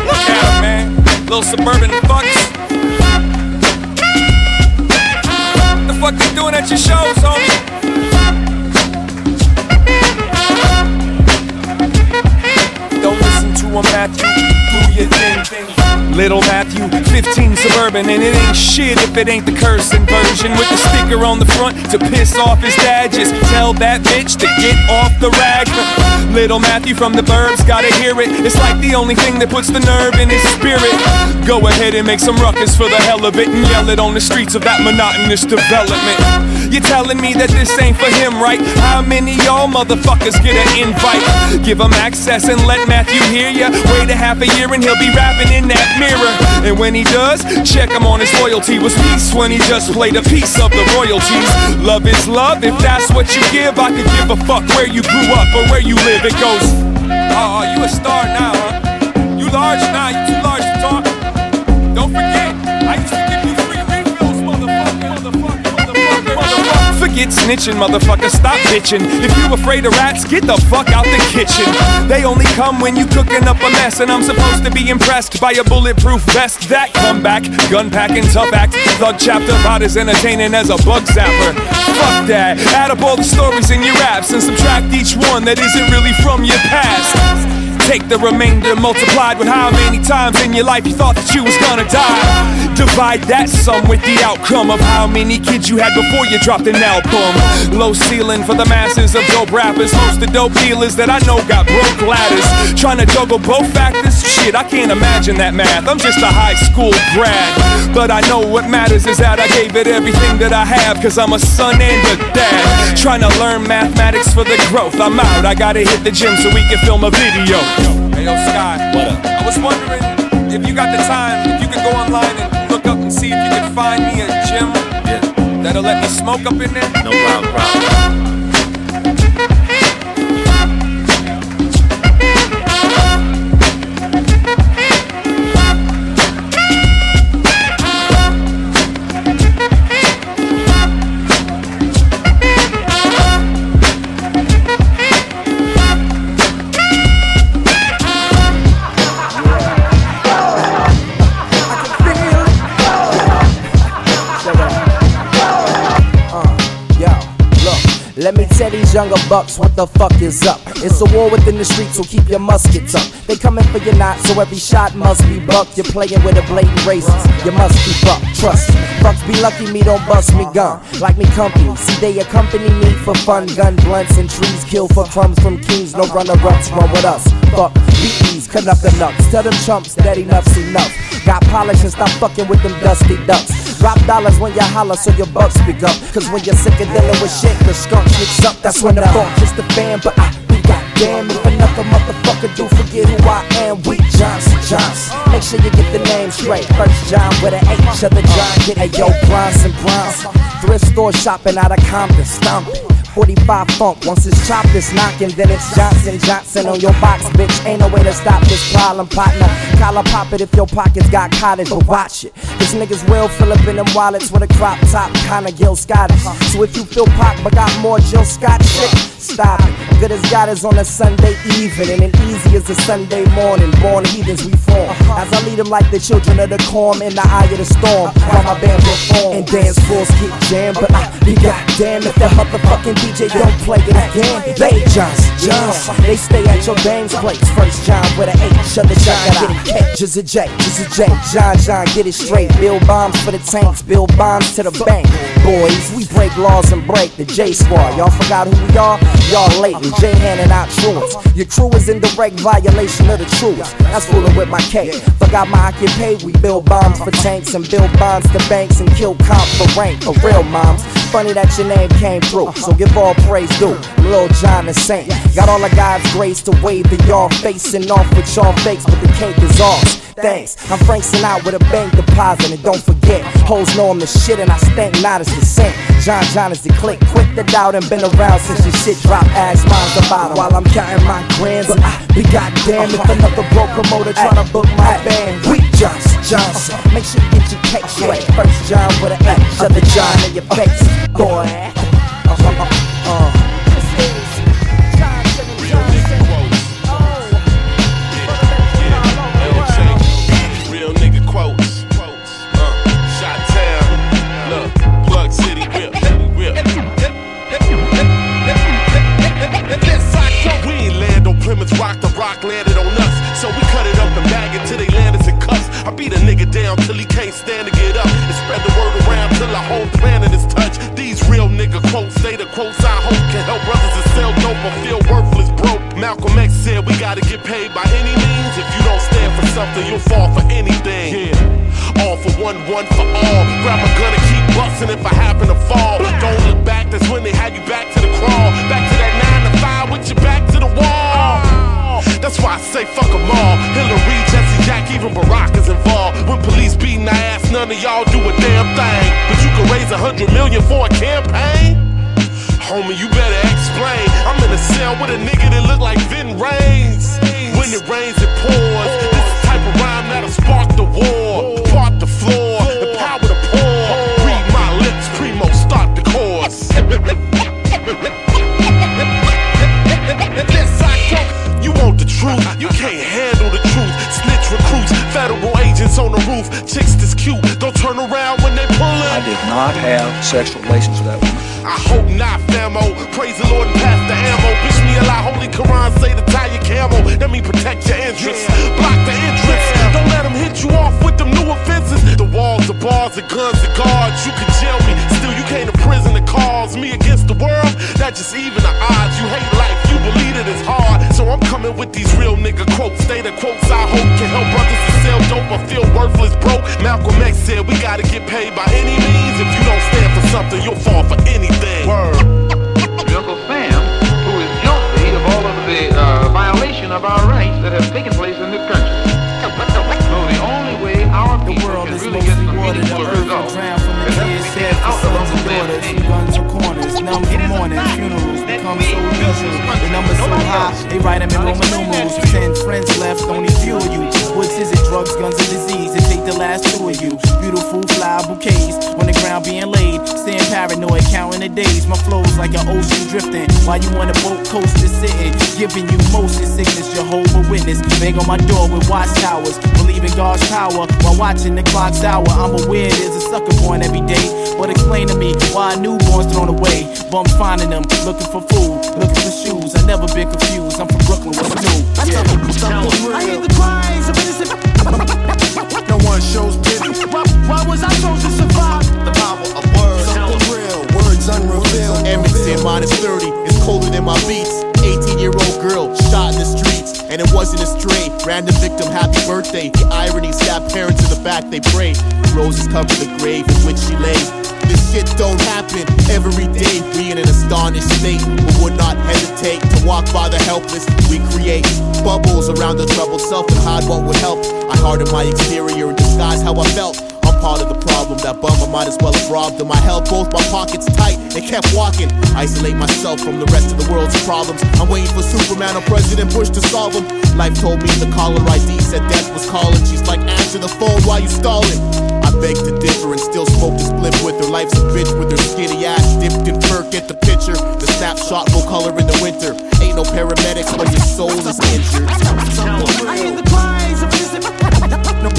Look at them, man. Little suburban fucks. The fuck they doing at your shows, homie? Him, Matthew. Do your thing. Little Matthew, 15 suburban, and it ain't shit if it ain't the cursing version with the sticker on the front to piss off his dad. Just tell that bitch to get off the rag. Little Matthew from the burbs, gotta hear it. It's like the only thing that puts the nerve in his spirit. Go ahead and make some ruckus for the hell of it and yell it on the streets of that monotonous development. You're telling me that this ain't for him, right? How many y'all motherfuckers get an invite? Give him access and let Matthew hear ya. Wait a half a year and he'll be rapping in that. And when he does, check him on his loyalty. Was peace when he just played a piece of the royalties. Love is love, if that's what you give, I could give a fuck where you grew up or where you live. It goes, oh, you a star now, huh? You You large? now, you too large to talk. Don't forget, I used to Forget snitching, motherfucker, stop bitching. If you afraid of rats, get the fuck out the kitchen. They only come when you cooking up a mess, and I'm supposed to be impressed by a bulletproof vest. That comeback, gun packing, tough act, thug chapter about as entertaining as a bug zapper. Fuck that. Add up all the stories in your raps and subtract each one that isn't really from your past. Take the remainder multiplied with how many times in your life you thought that you was gonna die. Divide that sum with the outcome of how many kids you had before you dropped an album. Low ceiling for the masses of dope rappers. Most of dope dealers that I know got broke ladders. Trying to juggle both factors? Shit, I can't imagine that math. I'm just a high school grad. But I know what matters is that I gave it everything that I have. Cause I'm a son and a dad. Trying to learn mathematics for the growth. I'm out. I gotta hit the gym so we can film a video. Hey, yo, Sky. What up? I was wondering if you got the time, if you could go online and look up and see if you can find me a gym yeah. that'll let me smoke up in there. No problem, problem. Let me tell these younger bucks what the fuck is up. It's a war within the streets, so keep your muskets up. They coming for your knot, so every shot must be bucked. You're playing with a blatant racist. You must keep up, trust me. Fucks be lucky me don't bust me gun. Like me company, see they accompany me for fun. Gun blunts and trees kill for crumbs from kings. No runner ups, run with us. Fuck BEs, cut up the nuts. Tell them chumps that enough's enough. Got polish and stop fucking with them dusty ducks. Drop dollars when you holler so your bucks speak up. Cause when you're sick of dealing with shit, the skunk sneaks up. That's when the funk hits the fan. But I be goddamn if another motherfucker do forget who I am. We Johnson Johnson. Make sure you get the name straight. First John with an H of the John. Get a yo Bronson Bronson. Thrift store shopping out of Compton, stomping. 45 funk. Once it's chopped, it's knocking, then it's Johnson Johnson on your box, bitch. Ain't no way to stop this problem, partner. Collar pop it if your pockets got cottage, but watch it. Cause niggas will fill up in them wallets with a crop top, kinda Gil Scottish. So if you feel pop but got more Jill Scott shit, stop it. Good as God is on a Sunday evening, and easy as a Sunday morning. Born heathens we form. As I lead them like the children of the corn in the eye of the storm. While my band perform and dance floors get jammed, but I be goddamn if the motherfucking DJ don't play it again. They Johnson, Johnson, they stay at your game's place. First John with an H, other John get it K, just a J, just a J. John, John, get it straight. Build bombs for the tanks, build bombs to the bank. Boys, we break laws and break the J squad. Y'all forgot who we are? Y'all late. J handing out truants. Your crew is in direct violation of the truth. That's fooling with my K. Forgot my occupation. We build bombs for tanks and build bonds to banks and kill cops for rank. For real moms. Funny that your name came through. So give all praise due. Lil John the Saint. Got all of God's grace to wave the y'all facing off with y'all fakes, but the cake is ours. Thanks. I'm Frank out with a bank deposit. And don't forget, hoes know I'm the shit and I stank not as the same. John John is the click. Quick to doubt and been around since your shit dropped. Ass mine's about 'em. While I'm counting my grands. And I be goddamn if another broke promoter to book my band. We Johnson Johnson. Make sure you get your cake straight. First John with an H. Other John in your face. Boy. Gotta get paid by any means. If you don't stand for something, you'll fall for anything. Yeah. All for one, one for all. Grab a gun and keep busting if I happen to fall. Don't look back, that's when they had you back to the crawl. Back to that nine to five with your back to the wall. That's why I say fuck them all. Hillary, Jesse, Jack, even Barack is involved. When police beating our ass, none of y'all do a damn thing. But you can raise a hundred million for a campaign? Homie, you better explain. I'm in a cell with a nigga that look like Ving Rhames. When it rains, it pours. This is to spark the war, part the floor, empower the poor. Read my lips, primo, start the chorus. This I you want the truth, you can't handle the truth. Snitch recruits, federal agents on the roof. Chicks this cute, don't turn around when they pull in. I did not have sexual relations with that woman. I hope not, famo. Praise the Lord and pass the ammo. Bitch me a lie, holy Quran say to tie your camel. That mean protect your interests. Block the entrance. Don't let them hit you off with them new offenses. The walls, the bars, the guns, the guards. You can jail me, still you came to prison and cause me against the world. That just even the odds. You hate life, you believe it is hard. So I'm coming with these real nigga quotes. They the quotes I hope can help brothers to sell dope or feel worthless broke. Malcolm X said we gotta get paid by any means. If you don't stand for something, you'll fall for anything. They write them in Roman numerals. Ten friends left, only few of you. What's is it? Drugs, guns, and disease. It take the last two of you. Beautiful flower bouquets on the ground being laid. Staying paranoid, counting the days. My flow's like an ocean drifting. While you on a boat coast just sitting, giving you motion sickness. Jehovah Witness, bang on my door with watchtowers. Believe in God's power while watching the clock's hour. I'm aware there's a sucker born every day. But explain to me why a newborn's thrown away. Bums finding them, looking for food, for. I never been confused. I'm from Brooklyn, what's new? Yeah. I hear the cries of innocent. No one shows pity. Why, why was I chosen to survive? The power of words. Something real, words unrevealed. Edmonton minus 30, it's colder than my beats. 18 year old girl shot in the streets, and it wasn't a stray. Random victim, happy birthday. The irony stabbed parents in the back, they pray. Roses cover the grave in which she lay. This shit don't happen every day. We in an astonished state, but would not hesitate to walk by the helpless. We create bubbles around the troubled self and hide what would help. I harden my exterior and disguise how I felt. I'm part of the problem. That bum I might as well have robbed him. I held both my pockets tight and kept walking. Isolate myself from the rest of the world's problems. I'm waiting for Superman or President Bush to solve them. Life told me the caller ID said death was calling. She's like, answer the phone while you stalling. Beg to differ and still smoke the split with her. Life's a bitch with her skinny ass dipped in fur. Get the picture. The snapshot will color in the winter. Ain't no paramedics when your soul is injured. I hear the cries of. No,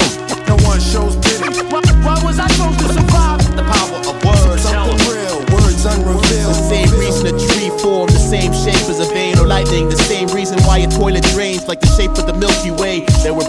no one shows pity. Why, was I chosen to survive? The power of words. Something real, words unrevealed. The same reason a tree formed the same shape as a vein or lightning. The same reason why a toilet drains like the shape of the Milky Way. There were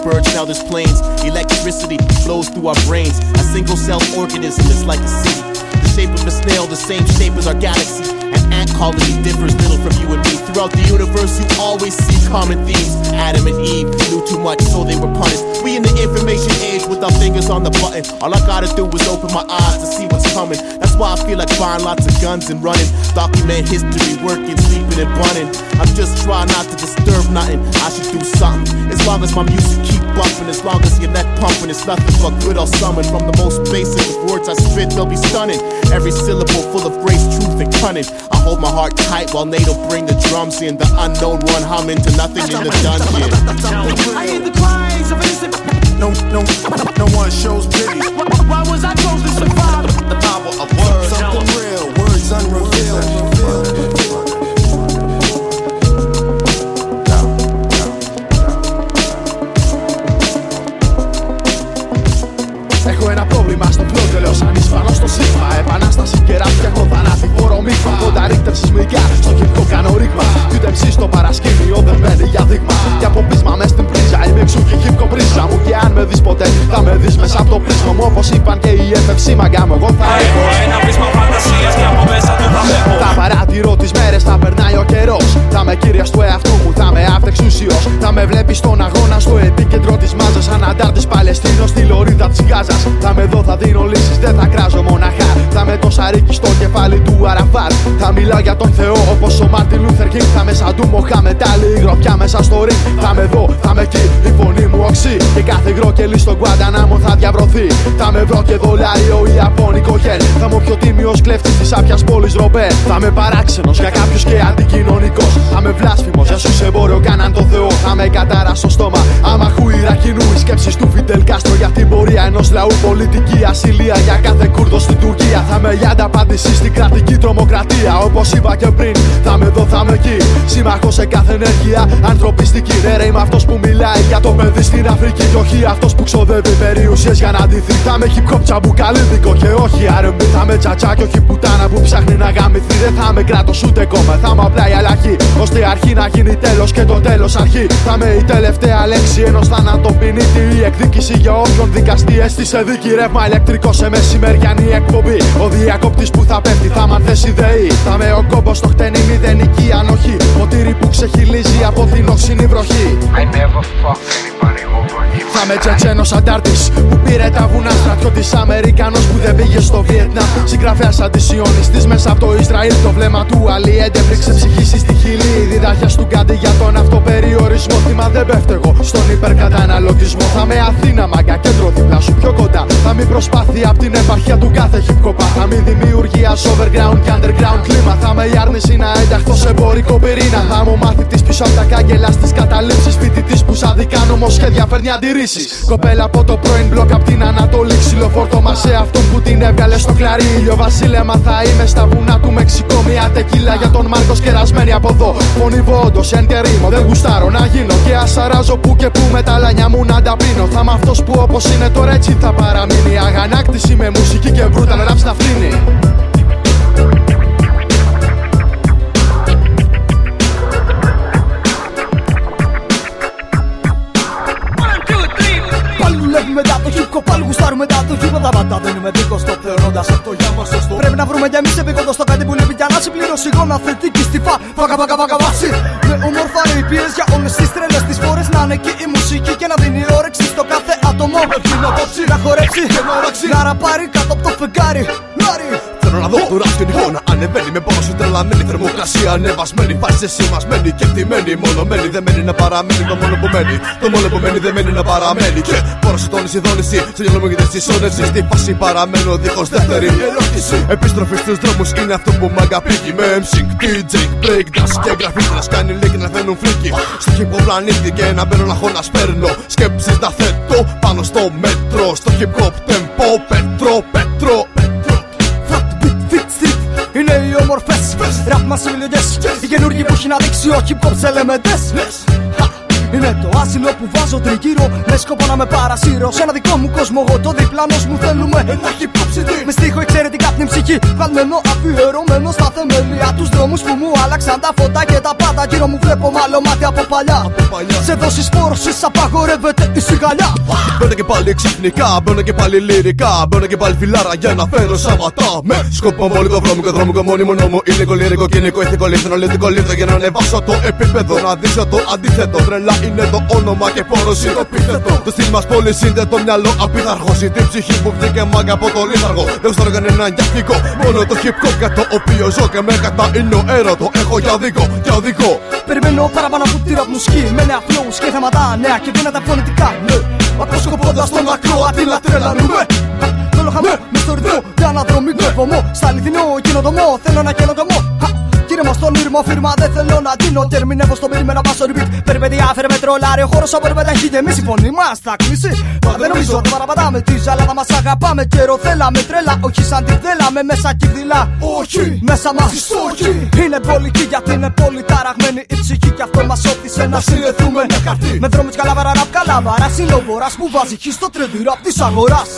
birds, now there's planes. Electricity flows through our brains. A single cell organism is like a city. The shape of a snail, the same shape as our galaxy. An ant colony differs little from you and me. Throughout the universe, you always see common themes. Adam and Eve knew too much, so they were punished. We in the information age with our fingers on the button. All I gotta do is open my eyes to see what's coming. That's why I feel like buying lots of guns and running. Document history, working, sleeping, and bunning. I'm just trying not to disturb nothing. I should do something. As long as my music keep bumping, as long as your neck pumping, it's nothing but good I'll summon. From the most basic of words I spit, they'll be stunning. Every syllable full of grace, truth, and cunning. I hold my heart tight while NATO bring the drums in. The unknown one humming to nothing in the dungeon. I hear the cries of innocent. No, no, no one shows pity. Why, why was I chosen to survive? Real, words unrevealed. Έχω ένα πρόβλημα στο πλό τελείω ανίσφαλο στο σίγμα. Επανάσταση και ράπια έχω θανατηφόρο μείγμα. Κοντά ρίχτερ σεισμικά στο χυπικό κάνω ρήγμα. Κι ούτε MC στο παρασκήνιο δεν μπαίνει για δείγμα. Και από πείσμα μες στην πρίζα είμαι εξού και χυπικό πρίζα μου. Και αν με δεις ποτέ θα με δεις μέσα από το πρίσμα μου. Όπως είπαν και οι FFC μαγκά μου. Εγώ θα έχω ένα πρίσμα φαντασίας και από μέσα του θα βλέπω. Θα παρατηρώ τις μέρες, θα περνάει ο καιρός. Θα με κύρια του εαυτού μου, θα με αυτεξούσιο. Θα με βλέπεις στον αγώνα στο επίκεντρο της μάζα. Σαν αντάρτης Παλαιστίνος στη λωρίδα της Γάζας. Θα με δω, θα δίνω λύσεις, δεν θα κράζω μοναχά. Θα με το σαρίκι στο κεφάλι κεφάλι του Αραφάτ. Θα μιλά για τον Θεό όπως ο Μάρτιν Λούθερ Κίνγκ. Θα με σαν του Μοχάμετ Άλλη, γροπιά μέσα στο ring. Θα με δω, θα με εκεί, η φωνή μου οξύ. Και κάθε γκρόκελι στον Κουαντανάμο θα διαβρωθεί. Θα με βρω και δολάριο ή Ιαπωνικό γεν. Θα μου πιο τίμιος κλέφτη της άπιας πόλης Ρομπέ. Θα με παράξενος για κάποιους και αντικοινωνικός. Θα με βλάσφημος για σου εμπόριο κάναν το Θεό. Θα με κατάρα στο στόμα. Άμα χουήρα κοινού οι σκέψεις του Φιντελ Κάστρο για την πορεία ενός λαού. Πολιτική ασυλία για κάθε Κούρδο στην Τουρκία. Θα με για απάντηση στην κρατική τρομοκρατία. Όπως είπα και πριν, θα με δω, θα με εκεί. Σύμμαχος σε κάθε ενέργεια ανθρωπιστική. Ναι, ρε, είμαι αυτός που μιλάει για το παιδί στην Αφρική. Και όχι αυτός που ξοδεύει περιουσίες για να αντιθεί. Θα με hip hop τσαμπουκαλίδικο και όχι RB. Θα με τσατσά και όχι πουτάνα που ψάχνει να γαμηθεί. Δεν θα με κράτος ούτε κόμμα. Θα με απλά η αλλαγή. Ώστε η αρχή να γίνει τέλος και το τέλος αρχή. Θα με η τελευταία λέξη ενός θανατοπινίτη. Η εκδίκηση για όποιον δικαστή έστησε δίκη. Ρεύμα ηλεκτρικό σε μεσημεριανή εκπομπή. Ο διακόπτης που θα πέφτει θα μ' θέσει ΔΕΗ. Θα με ο κόμπος στο χτένι μηδενική ανοχή. Ποτήρι που ξεχυλίζει από την οξυνή βροχή. I never fuck anybody over you. Θα με τσετσένος αντάρτης που πήρε τα βουνά. Στρατιώτη Αμερικανός που δεν πήγε στο Βιετνάμ. Συγγραφέας αντισιωνιστή μέσα από το Ισραήλ. Το βλέμμα του Αλή έντεψε ψυχή στη χειλή. Οι διδάχια του Γκάντι για τον αυτοπεριορισμό. Θύμα δεν πέφτω εγώ στον υπερκαταναλωτισμό. Θα με Αθήνα μάγκα κέντρο δίπλα σου πιο κοντά. Θα μην προσπάθεια από την επαρχία του κάθε hip hop. Θα μην δημιουργία overground και underground κλίμα. Θα με η άρνηση να ενταχθώ σε εμπορικό πυρήνα. Θα μου μάθει τις πίσω από τα κάγκελα στις καταλήψεις. Φοιτητής που σαν δικά νομοσχέδια φέρνει αντιρρήσει. Κοπέλα από το πρώην μπλοκ από την Ανατολή. Ξυλοφόρτωμα σε αυτόν που την έβγαλε στο κλαρί. Ήλιο βασίλεμα θα είμαι στα βουνά του Μεξικό. Μια τεκίλα για τον Μάρκο κερασμένη από εδώ. Φωνηβό όντω εν και ρήμο. Δεν γουστάρω να γίνω και ασαράζω που και που με τα λανιά μου να τα πίνω. Θα είμαι αυτός που όπως είναι τώρα έτσι θα παραμείνει. Αγανάκτηση με μουσική και brutal raps να φτύνει. Μετά το hip hop, πάλι γουστάρουμε μετά το hip hop. Τα πάντα δεν είμαι δίκο στο θεωρώντα αυτό για μας σωστό. Πρέπει να βρούμε κι εμείς επίκοντο στο κάτι που λείπει για να συμπληρώσει γόνα θετική στη φα. Φακα φακα φακα βάση. Με όμορφα ρηπίες για όλες τις τρέλες τις φορές να είναι και η μουσική και να δίνει όρεξη στο κάθε άτομο. Πρέπει να κόψει, να χορέψει, να ράξει. Να ραπάρει κάτω από το φεγγάρι. Λάρι. Θέλω να δω το ραπ στην εικόνα. Ανεβαίνει με πόνο σου τρελαμένη Θερμοκρασία. Ανεβασμένη Φάση σημασμένη και εκτιμένη. Μονομένη δεν μένει να παραμείνει Το μόνο που μένει. Το μόνο που μένει δεν μένει να παραμένει. Και πόρο σε τόνιση δόνηση Στο γυαλό μου γίνεται συσσόνευση Στη φάση παραμένω δίχως δεύτερη ερώτηση. Επιστροφή στους δρόμους είναι αυτό που μ' αγαπήκει Με MC, DJ, breakdance και γραφίτρες Κάνει λίγοι να φαίνουν φρίκι. Στο hip hop πλανήτη και να μπαίνω να έχω να σπέρνω. Σκέψεις να θέτω πάνω στο μέτρο. Στο hip hop tempo Πέτρο, πέτρο, Είναι όμορφες Ραπ μας οι Οι καινούργοι που έχει να δείξει ο hip hop σε ελεμεντές είναι το άσυλο που βάζω τριγύρω. Με σκοπό να με παρασύρω. Σε ένα δικό μου κόσμο εγώ το διπλάνος μου θέλουμε. Ένα hip hop CD Με στίχο εξαιρετικά την ψυχή. Βαλμένο αφιερωμένο στα θεμελία Τους δρόμους που μου άλλαξαν τα φώτα και τα πάντα Γύρω μου βλέπω μάλλον μάτι από παλιά, Σε δόσεις πόρωσης απαγορεύεται η σιγαλιά. Μπαίνω και πάλι ξυπνικά, μπαίνω και πάλι λυρικά Μπαίνω και πάλι φιλάρα για να φέρω σαματά Με σκοπό πολύ το βρώμικο, δρόμικο μόνιμο νόμο. Ήλικο, λυρικό, κοινικό, ηθικό, λίθινο, λιθικό, λίθο. Για να ανεβάσω το επίπεδο, να δείξω το αντίθετο. Τρελά είναι το όνομα και πόρος είναι το επίθετο. Το στυλ μας πολύ σύνδε το μυαλό απειθαρχός Η ψυχή που βγήκε μάγκα από το λίθαργο. Δεν ξέρω κανένα γιαφικό, μόνο το hip hop Για το οποίο ζω και με κατά είναι ο έρωτο. Έχω για οδικό, για οδικό. Περιμένω παραπάνω από τη rap μουσική Με νέα flows και θέματα νέα και δυνατά φωνητικά Ναι, αποσκοπώντας τον ακροατή να τρελανούμε Θέλω χαμό, με στο ρυθμό, για να δρομικό βωμό. Στα αληθινό κοινοτομό, θέλω να καινοτομό Κύριε μας τον ήρμο φίρμα δεν θέλω να δίνω Τερμινεύω στο μήνυμα να βάσω repeat. Περιπέτεια φέρε με τρολάρι Ο χώρος από ρεπέτα έχει γεμίσει φωνή μας θα κλείσει. Μα δεν νομίζω ότι παραπατάμε τη ζαλάδα μας αγαπάμε. Καιρό θέλαμε τρέλα όχι σαν τη θέλαμε. Μέσα κυβδηλά Όχι. μέσα μας. Όχι Είναι πολική γιατί είναι πολύ ταραγμένη η ψυχή. Και αυτό μας όθησε να συνδεθούμε. Με δρόμους καλαβαρά ραπ καλαβαράς Συλλοβοράς που βάζει. Χι στο τρέντι ραπ της αγοράς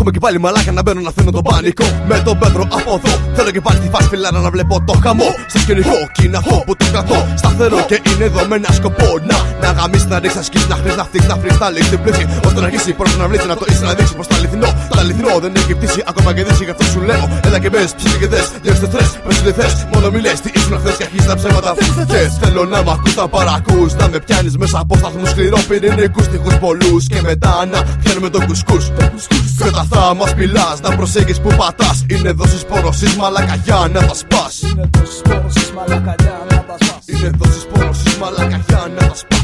Ακόμα και πάλι μαλάκα να μπαίνω να φαίνω τον πανικό. Με τον Πέτρο από εδώ Θέλω και πάλι τη φάση φιλάρα να βλέπω το χαμό. Στο σκηνικό κι είναι αυτό που το κρατώ. Σταθερό και είναι εδώ με ένα σκοπό. Να, να γαμίσεις, να ρίξεις, να σκίσει, να χρήσει, να φτύξει, να φρύξει, να λήξει την πλήξη Ώστε να αρχίσει πρώτα να βλέπει, να το είσαι να δείξει πως το αληθινό. Το αληθινό δεν έχει πτήσει ακόμα και δύση Γι' αυτό σου λέω. Έλα και μπες, ψήφι και δες Διώξτε θες, πες τι θες. Μόνο μιλές, τι ήσουν χθες και αρχίζεις τα ψέματα. Και θέλω να μ' ακούς, να παρακούς Να με πιάνεις μέσα από σταθμούς σκληρό πυρηνικούς τυχούς πολλούς. Και μετά να πιάνουμε τον κουσκούς. Και τα μπροστά μας μιλά. Να προσέχει που πατάς. Είναι δόση πόρωση μαλακα για να τα σπάς. Είναι δόσεις πόρωσης μαλάκα για να τα σπάς Είναι δόση πόρωση μαλακα για να τα σπάς.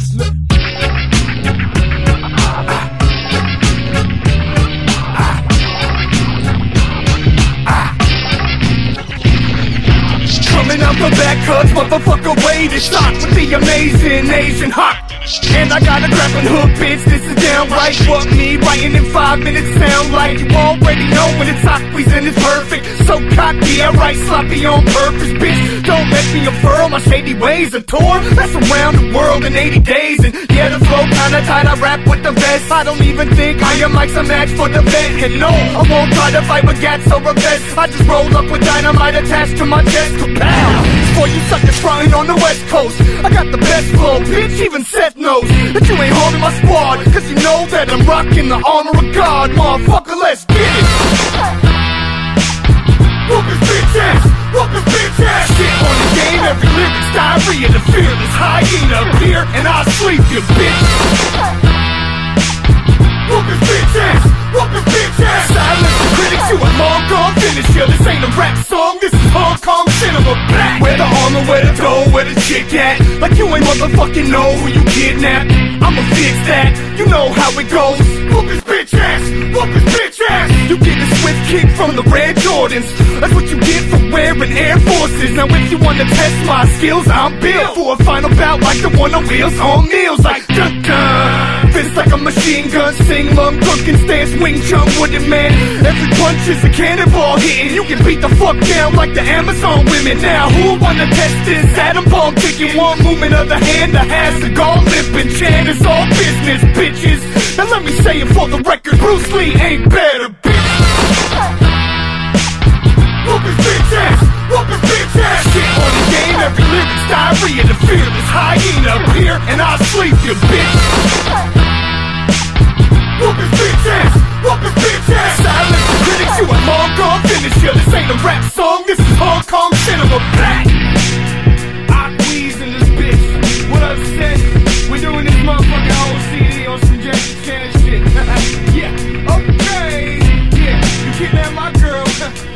Coming out the back, cuz motherfucker way to shot with the amazing Asian hot. And I got a grappling hook, bitch. This is downright what me writing in five minutes sound like. You already know when it's hot, squeezing it's perfect. So cocky, I write sloppy on purpose, bitch. Don't make me a unfurl my shady ways. A tour that's around the world in 80 days. And yeah, the flow kinda tight. I rap with the best. I don't even think I am like some match for the vet. And no, I won't try to fight with gats or a vest. I just roll up with dynamite attached to my chest. Kapow! For you suckers frontin' on the west coast. I got the best flow, bitch. Even Seth knows that you ain't holding my squad. Cause you know that I'm rocking the armor of God. Motherfucker, let's get it. His bitch ass, whoop bitch ass. Shit on the game, every lyric's diarrhea. The fearless hyena appear and I sleep you, bitch. Whoop his bitch ass, whoop his bitch ass. Silence the critics, you a long gone finisher. This ain't a rap song, this is Hong Kong cinema. Black. Where the armor, where to go, where the chick at? Like you ain't motherfucking know who you kidnapped. I'ma fix that, you know how it goes. Whoop his bitch ass, whoop his bitch ass. You get a swift kick from the red Jordans. That's what you get for wearing Air Forces. Now if you wanna test my skills, I'm built for a final bout like the one on wheels on meals. Like dun dun. Fist like a machine gun, sing lung, drunken stance, wing chun with it, man. Every punch is a cannonball hitting. You can beat the fuck down like the Amazon women. Now who wanna test this? Atom bomb ticking, one movement of the hand, the has to go limping. Chant it's all business, bitches. Now let me say it for the record, Bruce Lee ain't better, bitch. Whoop bitch ass, whoop bitch ass. On the game, every lyric's diarrhea. The fearless hyena appear and I sleep you, bitch. Whoop his bitch ass, whoop his bitch ass. Silence the critics, you a long gone finisher. This ain't a rap song, this is Hong Kong cinema. Black. I wheeze in this bitch. What up, Seth? We doing this motherfucking whole CD on some Jackie Chan shit. yeah, okay. Yeah, you kidnapped my girl.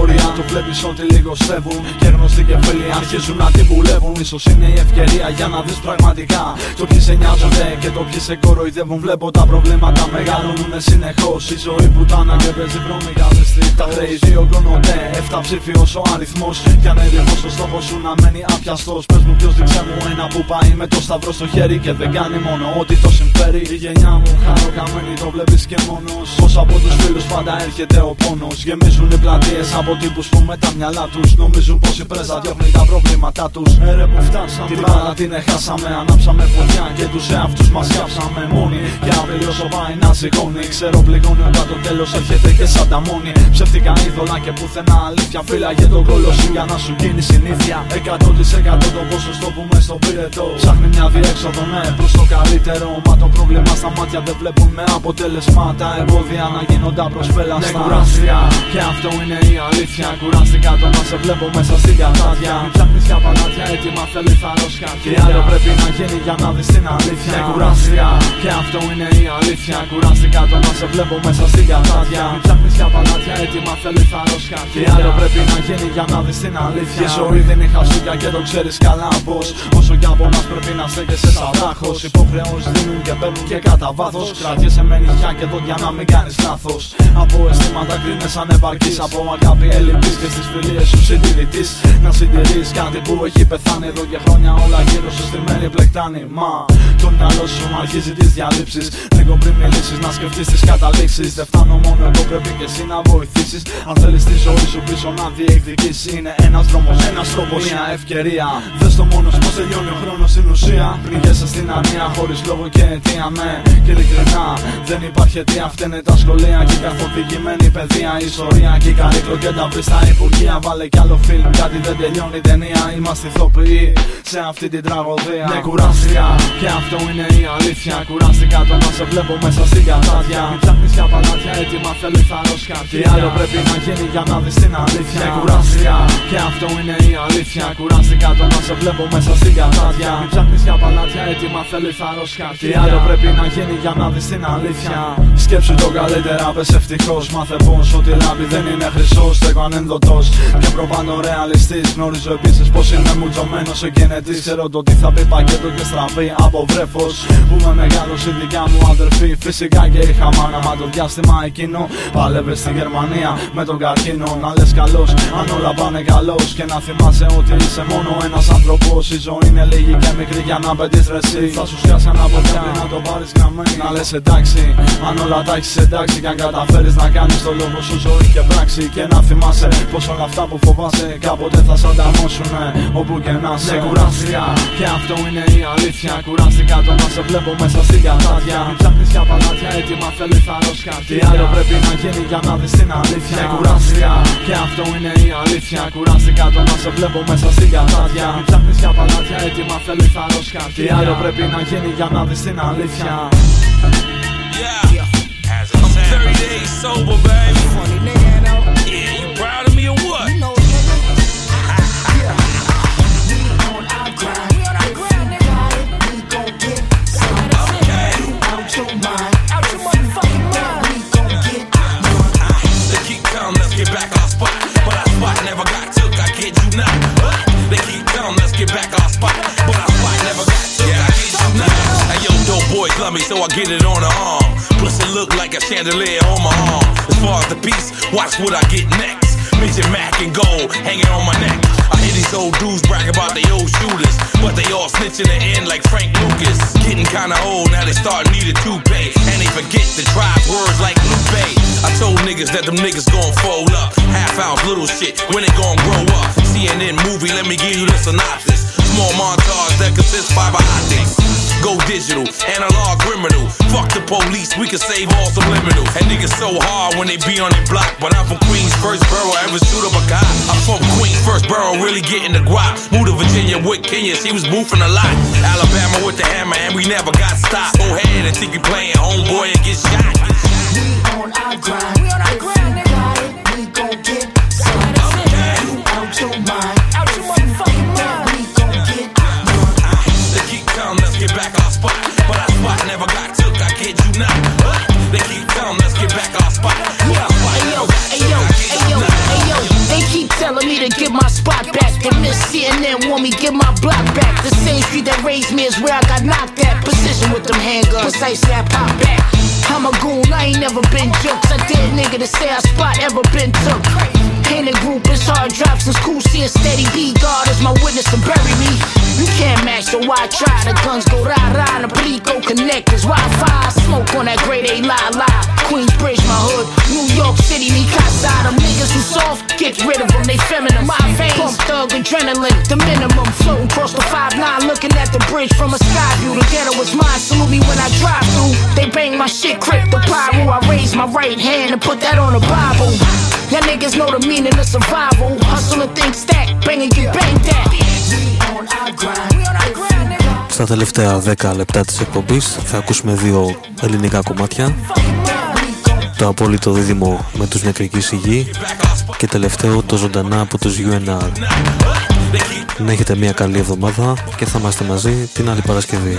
Τα περιθώρια το βλέπεις ότι λίγο σέβουν Και γνωστοί και φίλοι αρχίζουν να την πουλεύουν Ίσως είναι η ευκαιρία για να δεις πραγματικά Το ποιοι σε νοιάζονται και το ποιοι σε κοροϊδεύουν. Βλέπω τα προβλήματα μεγαλώνουν συνεχώς. Η ζωή που τάνα και παίζει βρώμικα δυστυχώς Τα χρέη διωγγώνονται, εφτά ψήφιος ο αριθμός. Κι αν έρθει στο στόχο σου να μένει απιαστός Πες μου ποιος δείξε μου ένα που πάει με το σταυρό στο χέρι Και δεν κάνει μόνο ό,τι το συμφέρει. Η γενιά μου χαροκαμένη το βλέπεις και μόνος. Πως από τους φίλους πάντα έρχεται ο πόνος. Γεμίζουν οι πλατείες από τύπους που με τα μυαλά τους Νομίζουν πως η πρέζα διώχνει τα προβλήματά τους. Έρε που φτάσαμε, την μπάλα την έχασαμε Ανάψαμε φωτιά και τους εαυτούς μας κάψαμε μόνοι. Και αύριο όσο πάει να σηκώνει Ξέρω πληγώνει όταν το τέλος έρχεται και σαν τα μόνη Ψεύτικα είδωλα και πουθενά αλήθεια Φύλαγε τον κόλλο σου για να σου γίνει συνήθεια. 100% το ποσοστό που μες στο πυρετό. Ψάχνει μια διέξοδο ναι προς το καλύτερο. Μα το πρόβλημα στα μάτια δεν βλέπουν με αποτέλεσμα. Τα εμπόδια να γίνονται προσπέλαστα Ναι κουράστηκα και αυτό είναι η αλήθεια. Κουράστηκα το να σε βλέπω μέσα στην κατάδια Μην ψάχνεις για παλάτια έτοιμα θέλει θάρρος Και άλλο πρέπει να γίνει για να δεις την αλήθεια; Ναι. Κουράστηκα και αυτό είναι η αλήθεια. Κουράστηκα το να σε βλέπω μέσα στην κατάδια Μην ψάχνεις για παλάτια έτοιμα θέλει θάρρος Και άλλο πρέπει να γίνει για να δεις την αλήθεια; Η ζωή δεν είναι χασούκια και το ξέρεις καλά πως Όσο κι από μας πρέπει να στέκεσαι σαν βράχος Υποχρεώσεις δίνουν και παίρνουν και κατά βάθος. Κρατιέσαι με νυχιά και δόντια να μην κάνεις λάθος. Από αισθήματα κρίνες ανεπαρκής Από αγάπη αγάπη και στις φιλίες σου συντηρητής. Να συντηρείς κάτι που έχει πεθάνει εδώ και χρόνια όλα γύρω σου στημένη πλεκτάνει Μα το μυαλό σου αρχίζει τις διαλύψεις. Λίγο πριν μιλήσεις να σκεφτείς τις καταλήξεις. Δεν φτάνω μόνο εγώ πρέπει και εσύ να βοηθήσεις. Αν θέλεις τη ζωή σου πίσω να διεκδικήσεις. Είναι ένας δρόμος, ένας τρόπος, μια ευκαιρία. Δες το μόνος πως τελειώνει ο χρόνος στην ουσία. Πνίγεσαι στην ανία χωρίς λόγο και αιτία ναι. Και ειλικρινά δεν υπάρχει αιτία Φταίνε τα σχολεία. Και η καθοδηγημένη παιδεία Η ιστορία και η καρύκλο και τα βρει στα υπουργεία Βάλε κι άλλο φιλμ κάτι δεν τελειώνει η ταινία. Είμαστε ηθοποιοί σε αυτή την τραγωδία. Ναι κουράστηκα και αυτό είναι η αλήθεια. Κουράστηκα το να σε βλέπω μέσα στην κατάδια. Μην ψάχνεις για παλάτια έτοιμα θέλει θάρρος καρδιά. Τι άλλο πρέπει να γίνει για να δεις την αλήθεια; Κουράστηκα. Και αυτό είναι η αλήθεια. Κουράστηκα το να σε βλέπω μέσα στην κατάδια. Μην ψάχνεις για παλάτια έτοιμα θέλει θάρρος καρδιά. Τι άλλο πρέπει να γίνει για να δεις την αλήθεια; Σκέψου το καλύτερα πες ευτυχώς. Μάθε πως ότι λάμπει δεν είναι χρυσός Στέκω ανενδοτός και προβάνω ρεαλιστής Γνωρίζω επίσης πως είμαι μουτζωμένος σε γενετής Ξέρω το τι θα πει πακέτο και στραβή από βρέφος Που με μεγάλος η δικιά μου αδερφή. Φυσικά και είχα μάνα μα το διάστημα εκείνο Πάλευε στη Γερμανία με τον καρκίνο. Να λες καλός αν όλα πάνε καλώς. Και να θυμάσαι ότι είσαι μόνο ένας άνθρωπος. Η ζωή είναι λίγη και μικρή για να πετύχεις ρε εσύ. Θα σου σκάσει ένα ποτέ να το πάρεις γραμμένη Να λες εντάξει αν όλα τα έχεις εντάξει Και αν καταφέρεις να κάνεις το λόγο σου ζωή και πράξη. Και να θυμάσαι πως όλα αυτά που φοβάσαι Κάποτε θα σ' ανταμώσουνε όπου και να σε κουράστηκα. Και αυτό είναι η αλήθεια. Κουράστηκα το να σε βλέπω μέσα στην κατάδια Μην ψάχνεις για παλάτια έτοιμα θέλει θάρρος Τι άλλο πρέπει να γίνει για να δεις την αλήθεια. Κουράστηκα και αυτό είναι η αλήθεια. Κουράστηκα το να σε βλέπω μέσα στην κατάδια Μην ψάχνεις για παλάτια έτοιμα θέλει θάρρος Τι άλλο πρέπει να γίνει για να δεις την αλήθεια. Yeah. I'm 30 days sober, baby. Funny nigga, Yeah, you proud of me or what? Me, so I get it on the arm. Plus it look like a chandelier on my arm. As far as the piece, watch what I get next. Midget Mac and gold hanging on my neck. I hear these old dudes brag about they old shooters, but they all snitch in the end like Frank Lucas. Getting kinda old, now they start needing toupee. And they forget to drive words like Lupe. I told niggas that them niggas gon' fold up. Half ounce little shit when they gon' grow up. CNN movie, let me give you the synopsis. Small montage that consists fiber optics. Go digital, analog criminal. Fuck the police, we can save all subliminal. And niggas so hard when they be on the block. But I'm from Queens, first borough, I ever shoot up a cop. I'm from Queens, first borough, really getting the guap. Moved to Virginia with Kenya, she was boofing a lot. Alabama with the hammer, and we never got stopped. Go ahead and think you playing homeboy and get shot. We on our grind. We on our grind, to say spot ever been took. Ain't a group, it's hard drops and school. See a steady B guard as my witness to bury me. You can't match, so I try? The guns go rah rah, and the police go connect. There's Wi-Fi, smoke on that grade A la la. Queensbridge, my hood. New York City, me casa. Them niggas who soft, get rid of them, they feminine. My veins, pump thug adrenaline, the minimum. Floating across the 5-9, looking at the bridge from a sky view. The ghetto was mine, salute me when I drive through. They bang my shit, crip the pyro. I raise my right hand and put that on the Bible. Y'all niggas know the meaning of survival. Hustle and think stack, bang and get banged at. We on our grind. Στα τελευταία 10 λεπτά της εκπομπής θα ακούσουμε δύο ελληνικά κομμάτια. Το απόλυτο δίδυμο με τους νεκρική σιγή Και τελευταίο το ζωντανά από τους UNR Να έχετε μια καλή εβδομάδα και θα είμαστε μαζί την άλλη Παρασκευή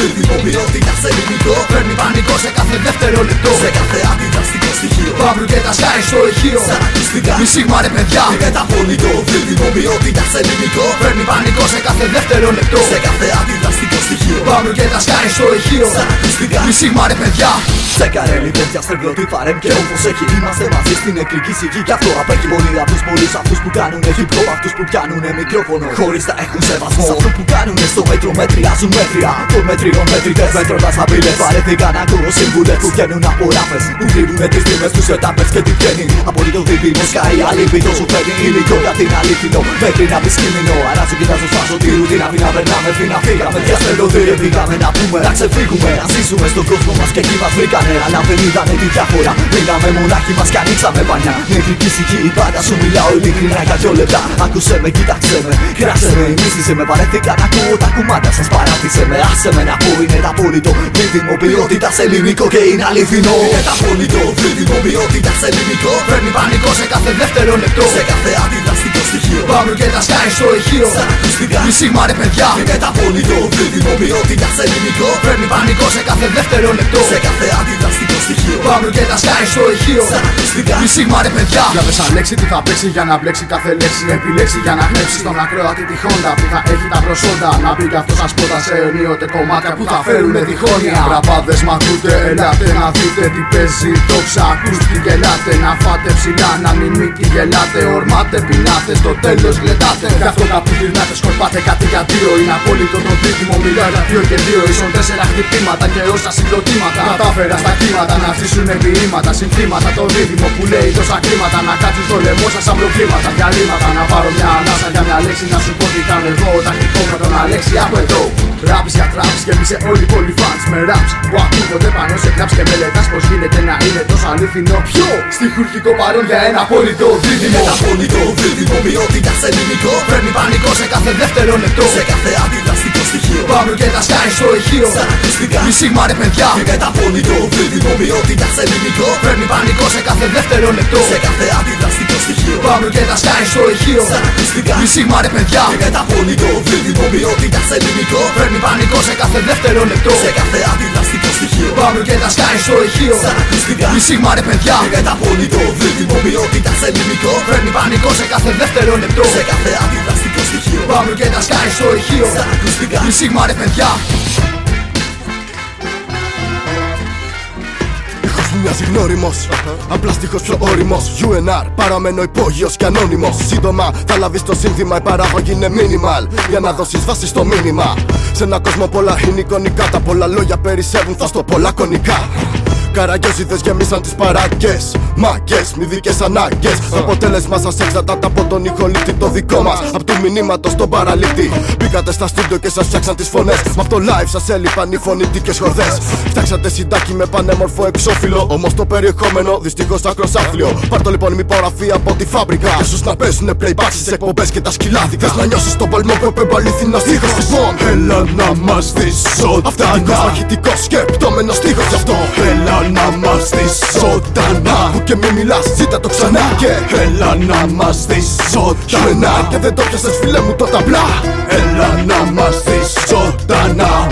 απόλυτο δίδυμο ποιότητα σε ελληνικό Παίρνει πανικό σε κάθε δεύτερο λεπτό. Σε κάθε αντιδραστικό στοιχείο. Παύλου και τα σκάει στο ηχείο. Σαν ακουστικά. Μη σίγμα ρε παιδιά. Είναι τα απόλυτο δίδυμο ποιότητα σε ελληνικό Παίρνει πανικό σε κάθε δεύτερο λεπτό. Σε κάθε αντιδραστικό στοιχείο. Παύλου και τα σκάει στο ηχείο. Σαν ακουστικά. Μη σίγμα ρε παιδιά. Σε καρέλι τέτοια στρεβλωτή παρέμ και όπως έχει Είμαστε μαζί στην νεκρική σιγή. Κι αυτό απέχει πολύ από τους πολλούς αυτούς που κάνουν hip hop Αυτούς που πιάνουνε μικρόφωνο. Χωρίς να έχουν σεβασμό. Σε αυτούς που κάνουνε στο μέτρο μετριάζουν μέτρια. Των μετριών μετρητές μέτροντας απειλές. Βαρέθηκα να ακούω σύμβουλες που βγαίνουν από ράπες Που κρύβουνε τις φήμες τους ετάπες και τι βγαίνει. Απολύτω δίδυμο πως καεί αλήπητο Σου φέρνει υλικό. Για την αλήθινο Μέχρι να πεις κίνδυνο Αράζω κοιτάζω σφάζω τη ρουτίνα Μην να περνάμε φίνα φύγαμε Διαστελωδί πήγαμε να πούμε. Να ξεφύγουμε Να ζήσουμε στον κόσμο μας και εκεί μας βρήκανε. Αλλά δεν είδανε τη διάφορα Μείναμε μονάχοι μας και ανοίξαμε πανιά. Νεκρική ησυχή πάντα σου μιλάω ειλικρινά για δυο λεπτά. Άκουσε με, κοίταξε με, κράσε με, μίσησε με Παρέθηκα να ακούω τα κουμάντα σας. Παράτησε με Άσε με να πω είναι τα απόλυτο. Δίδυμο ποιότητα σε ελληνικό και είναι αληθινό. Είναι τα απόλυτο δίδυμο ποιότητα σε ελληνικό Φέρνει πανικό σε κάθε δεύτερο λεπτό. Σε κάθε αντιδραστικό στοιχείο. Πάμε και τα σκάει στο ηχείο. Στα ακουστικά. Μη σίγμα ρε παιδιά. Είναι τα απόλυτο δίδυμο ποιότητα σε ελληνικό Φέρνει πανικό σε κάθε δεύτερο λεπτό. Σε κάθε αντιδραστικό στοιχείο Πάμε και τα σκάει στο ηχείο. Στα ακουστικά μη σίγμα ρε παιδιά. Για πες Αλέξη τι θα παίξει για να μπλέξει κάθε λέξη. Επιλέξει για να γνέψει στον ακρόατη τη χόντα Που θα έχει τα προσόντα. Να μπει κι αυτός σας πότα σε ενίοτε κομμάτια που θα φέρουν διχόνια Ραπάδες μ' ακούτε, ελάτε να δείτε τι παίζει. Δόξα ακούστε γελάτε Να φάτε ψηλά, να μην μη τι γελάτε Ορμάτε, πεινάτε, στο τέλος γλεντάτε. Γι' αυτό τα που γυρνάτε σκορπάτε κάτι για δύο. Είναι απόλυτο το δίδυμο, μιλάω για δύο και δύο. Ίσον τέσσερα χτυπήματα και όσα συγκροτήματα. Κατάφερα στα κύματα να ζήσουν επιρρήματα Συνθήματα το δίδυμο που λέει τόσα κλίματα Να κάτσουν στο λαιμό σας σαν προβλήματα Διαλύματα να πάρω μια ανάσα για μια λέξη Να σου πω τι κάνω εγώ. Τακτικό με τον Αλέξη από εδώ. Ράπεις για τράπεις και εμείς όλοι πολύ fans. Με raps που ακούγονται πάνω σε κλαps και μελετάς Πως γίνεται να είναι τόσο αλήθινο Ποιο; Στοιχουργικό παρόν για ένα απόλυτο δίδυμο. Ένα απόλυτο δίδυμο ποιότητα σε ελληνικό Φέρνει πανικό σε κάθε δεύτερο λεπτό Σε κάθε αντιδραστικό στοιχείο. Πάμε και τα σκάει στο ηχείο. Στα ακουστικά μη σίγμα ρε παιδιά. Είναι τα απόλυτο δίδυμο ποιότητα σε ελληνικό Φέρνει πανικό σε κάθε δεύτερο λεπτό. Σε κάθε αντιδραστικό στοιχείο. Πάμε και τα σκάει στο ηχείο. Στα ακουστικά μη σίγμα ρε παιδιά. Είναι τα απόλυτο δίδυμο ποιότητα σε ελληνικό Φέρνει πανικό σε κάθε δεύτερο λεπτό. Σε κάθε αντιδραστικό στοιχείο Πάμε και τα σκάει στο ηχείο. Στα ακουστικά. Μη σίγμα ρε παιδιά. Είναι τα απόλυτο δίδυμο ποιότητα σε ελληνικό Φέρνει πανικό σε κάθε δεύτερο λεπτό. Σε κάθε αντιδραστικό στοιχείο. Πάμε και τα σκάει στο ηχείο. Στα ακουστικά. Μη σίγμα ρε παιδιά μοιάζει γνώριμος. Απλά στίχος πιο όριμος. UNR παραμένω υπόγειος και ανώνυμος. Σύντομα θα λάβεις το σύνθημα Η παράγωγη είναι minimal. Για να δώσεις βάση στο μήνυμα. Σε ένα κόσμο πολλά είναι εικονικά Τα πολλά λόγια περισσεύουν θα στο πολλά κονικά Καραγκιόζητε γεμίσαν τις παράγκες, Μαγκέ, μυδικέ ανάγκες. Αποτέλεσμα σας έξατα από τον ηχολήπτη το δικό μας. Από του μηνύματος στον παραλήπτη. Μπήκατε στα στούντιο και σας φτιάξαν τις φωνές. Μα το live σας έλειπαν οι φωνητικέ χορδέ. Φτιάξατε συντάκι με πανέμορφο εξώφυλλο. Όμως το περιεχόμενο δυστυχώς ακροσάφλιο. Πάρ το λοιπόν μη παραφή από τη φάμπρικα. Ίσως να παίζουνε playback στις εκπομπές και τα σκυλάδικα. Θες να νιώσεις τον παλμό που έπεμπε αληθινό τείχο. Έλα να μας δεις όλα. Αυτά είναι μαχητικό σκεπτόμενος στίχος γι' αυτό. Έλα να μας δεις ζωντανά Που και μη μιλάς ζήτα το ξανά. Και έλα να μας δεις ζωντανά Και δεν το πιάσες φίλε μου το ταμπλά Έλα να μας δεις ζωντανά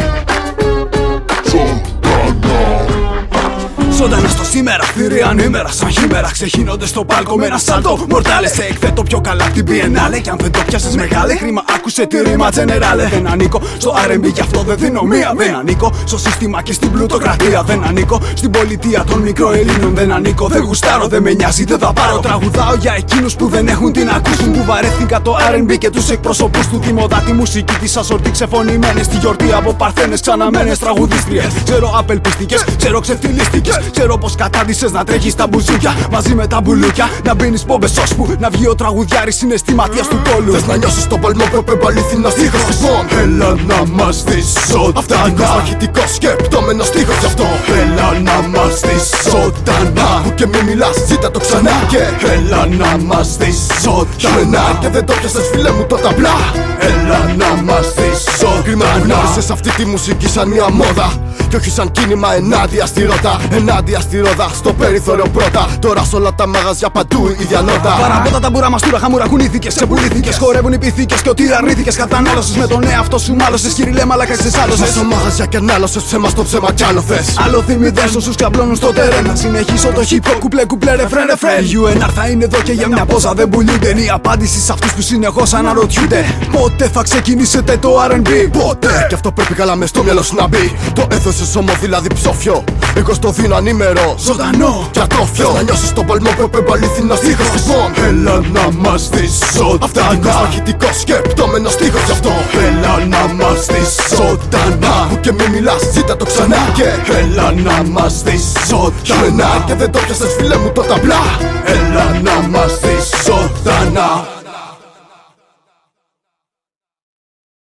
Ζωντανά στο σήμερα, θηρία ανήμερα σαν χήμερα. Ξεχύνονται στο πάλκο με ένα σάλτο. Μορτάλε σε εκθέτω πιο καλά από την Biennale. Κι αν δεν το πιάσες μεγάλε, χρήμα άκουσε τη ρήμα Generale. Δεν ανήκω στο RB, γι' αυτό δεν δίνω μία. Δεν ανήκω στο σύστημα και στην πλουτοκρατία. Δεν ανήκω στην πολιτεία των μικροελλήνων. Δεν ανήκω, δεν γουστάρω, δεν με νοιάζει, δεν θα πάρω. Τραγουδάω για εκείνους που δεν έχουν την ακούσουν. Που βαρέθηκα το RB και τους εκπροσωπούς του. Τη μοδά, τη μουσική της ασορτή ξεφωνημένες. Στη γιορτή από παρθένες ξαναμένες τραγουδίστριες. Ξέρω απελπιστικές, ξέρω ξεφτυλίστικε. Ξέρω πως κατάντησε να τρέχεις τα μπουζούκια μαζί με τα μπουλούκια. Να μπαίνεις πόμπε ώσπου να βγει ο τραγουδιάρης συναισθηματία του τόλου. Θες να νιώσεις τον παλμό που έπρεπε αλήθινα στίχος Λοιπόν, έλα να μας δεις ζωντανά. Αυτεντικός μαχητικός σκεπτόμενος στίχος Γι' αυτό. Έλα να μας δεις ζωντανά. Που και μη μιλάς ζήτα το ξανά. Και έλα να μας δεις ζωντανά. Και δεν το πιάσες φίλε μου το ταμπλά Έλα να μας δεις ζωντανά. Κρίμα που γνώρισες αυτή τη μουσική σαν μια μόδα. Και όχι σαν κίνημα ενάντια στη ρότα. Ενάντια στη ρόδα, στο περιθώριο πρώτα. Τώρα σ' όλα τα μαγαζιά παντού η ίδια νότα Παραμπότα τα μπούρα μα τούρα χαμουρακουνήθηκες Σε πουλήθηκες, χορεύουν οι πυθίκες Και ότι αρνήθηκες κατανάλωσες με τον εαυτό σου μάλωσες Κυριλέ μαλάκα σε άλλωσες Μέσω μαγαζιά και ανάλωσες ψέμα στο ψέμα κι άλλο θες. Άλλο θυμηδές όσους καμπλώνουν στο τερέν Να συνεχίσω το hip hop κουπλέ κουπλέ ρεφρέν ρεφρέν Η UNR θα είναι εδώ και για μια πόζα δεν πουλούνται. Είναι η απάντηση σε αυτούς που συνεχώς αναρωτιούνται. Πότε θα ξεκινήσετε το R&B Πότε; Κι αυτό πρέπει καλά μες στο μυαλό σου να μπει. Το έθωσες όμο δηλαδή ψόφιο. Εγώ στο δίνω ανήμερο ζωντανό. Και ατρόφιο Να νιώσεις τον παλμό που επεμπαλήθη να στίχος Λοιπόν, έλα να μας δεις ζωντανά Αυθεντικός μαχητικός σκεπτόμενος στίχος. Γι' αυτό. Έλα να μας δεις ζωντανά. Που και μη μιλάς ζήτα το ξανά. Και έλα να μας δεις ζωντανά. Και δεν το πιάσες φίλε μου το ταμπλά. Έλα να μας δεις ζωντανά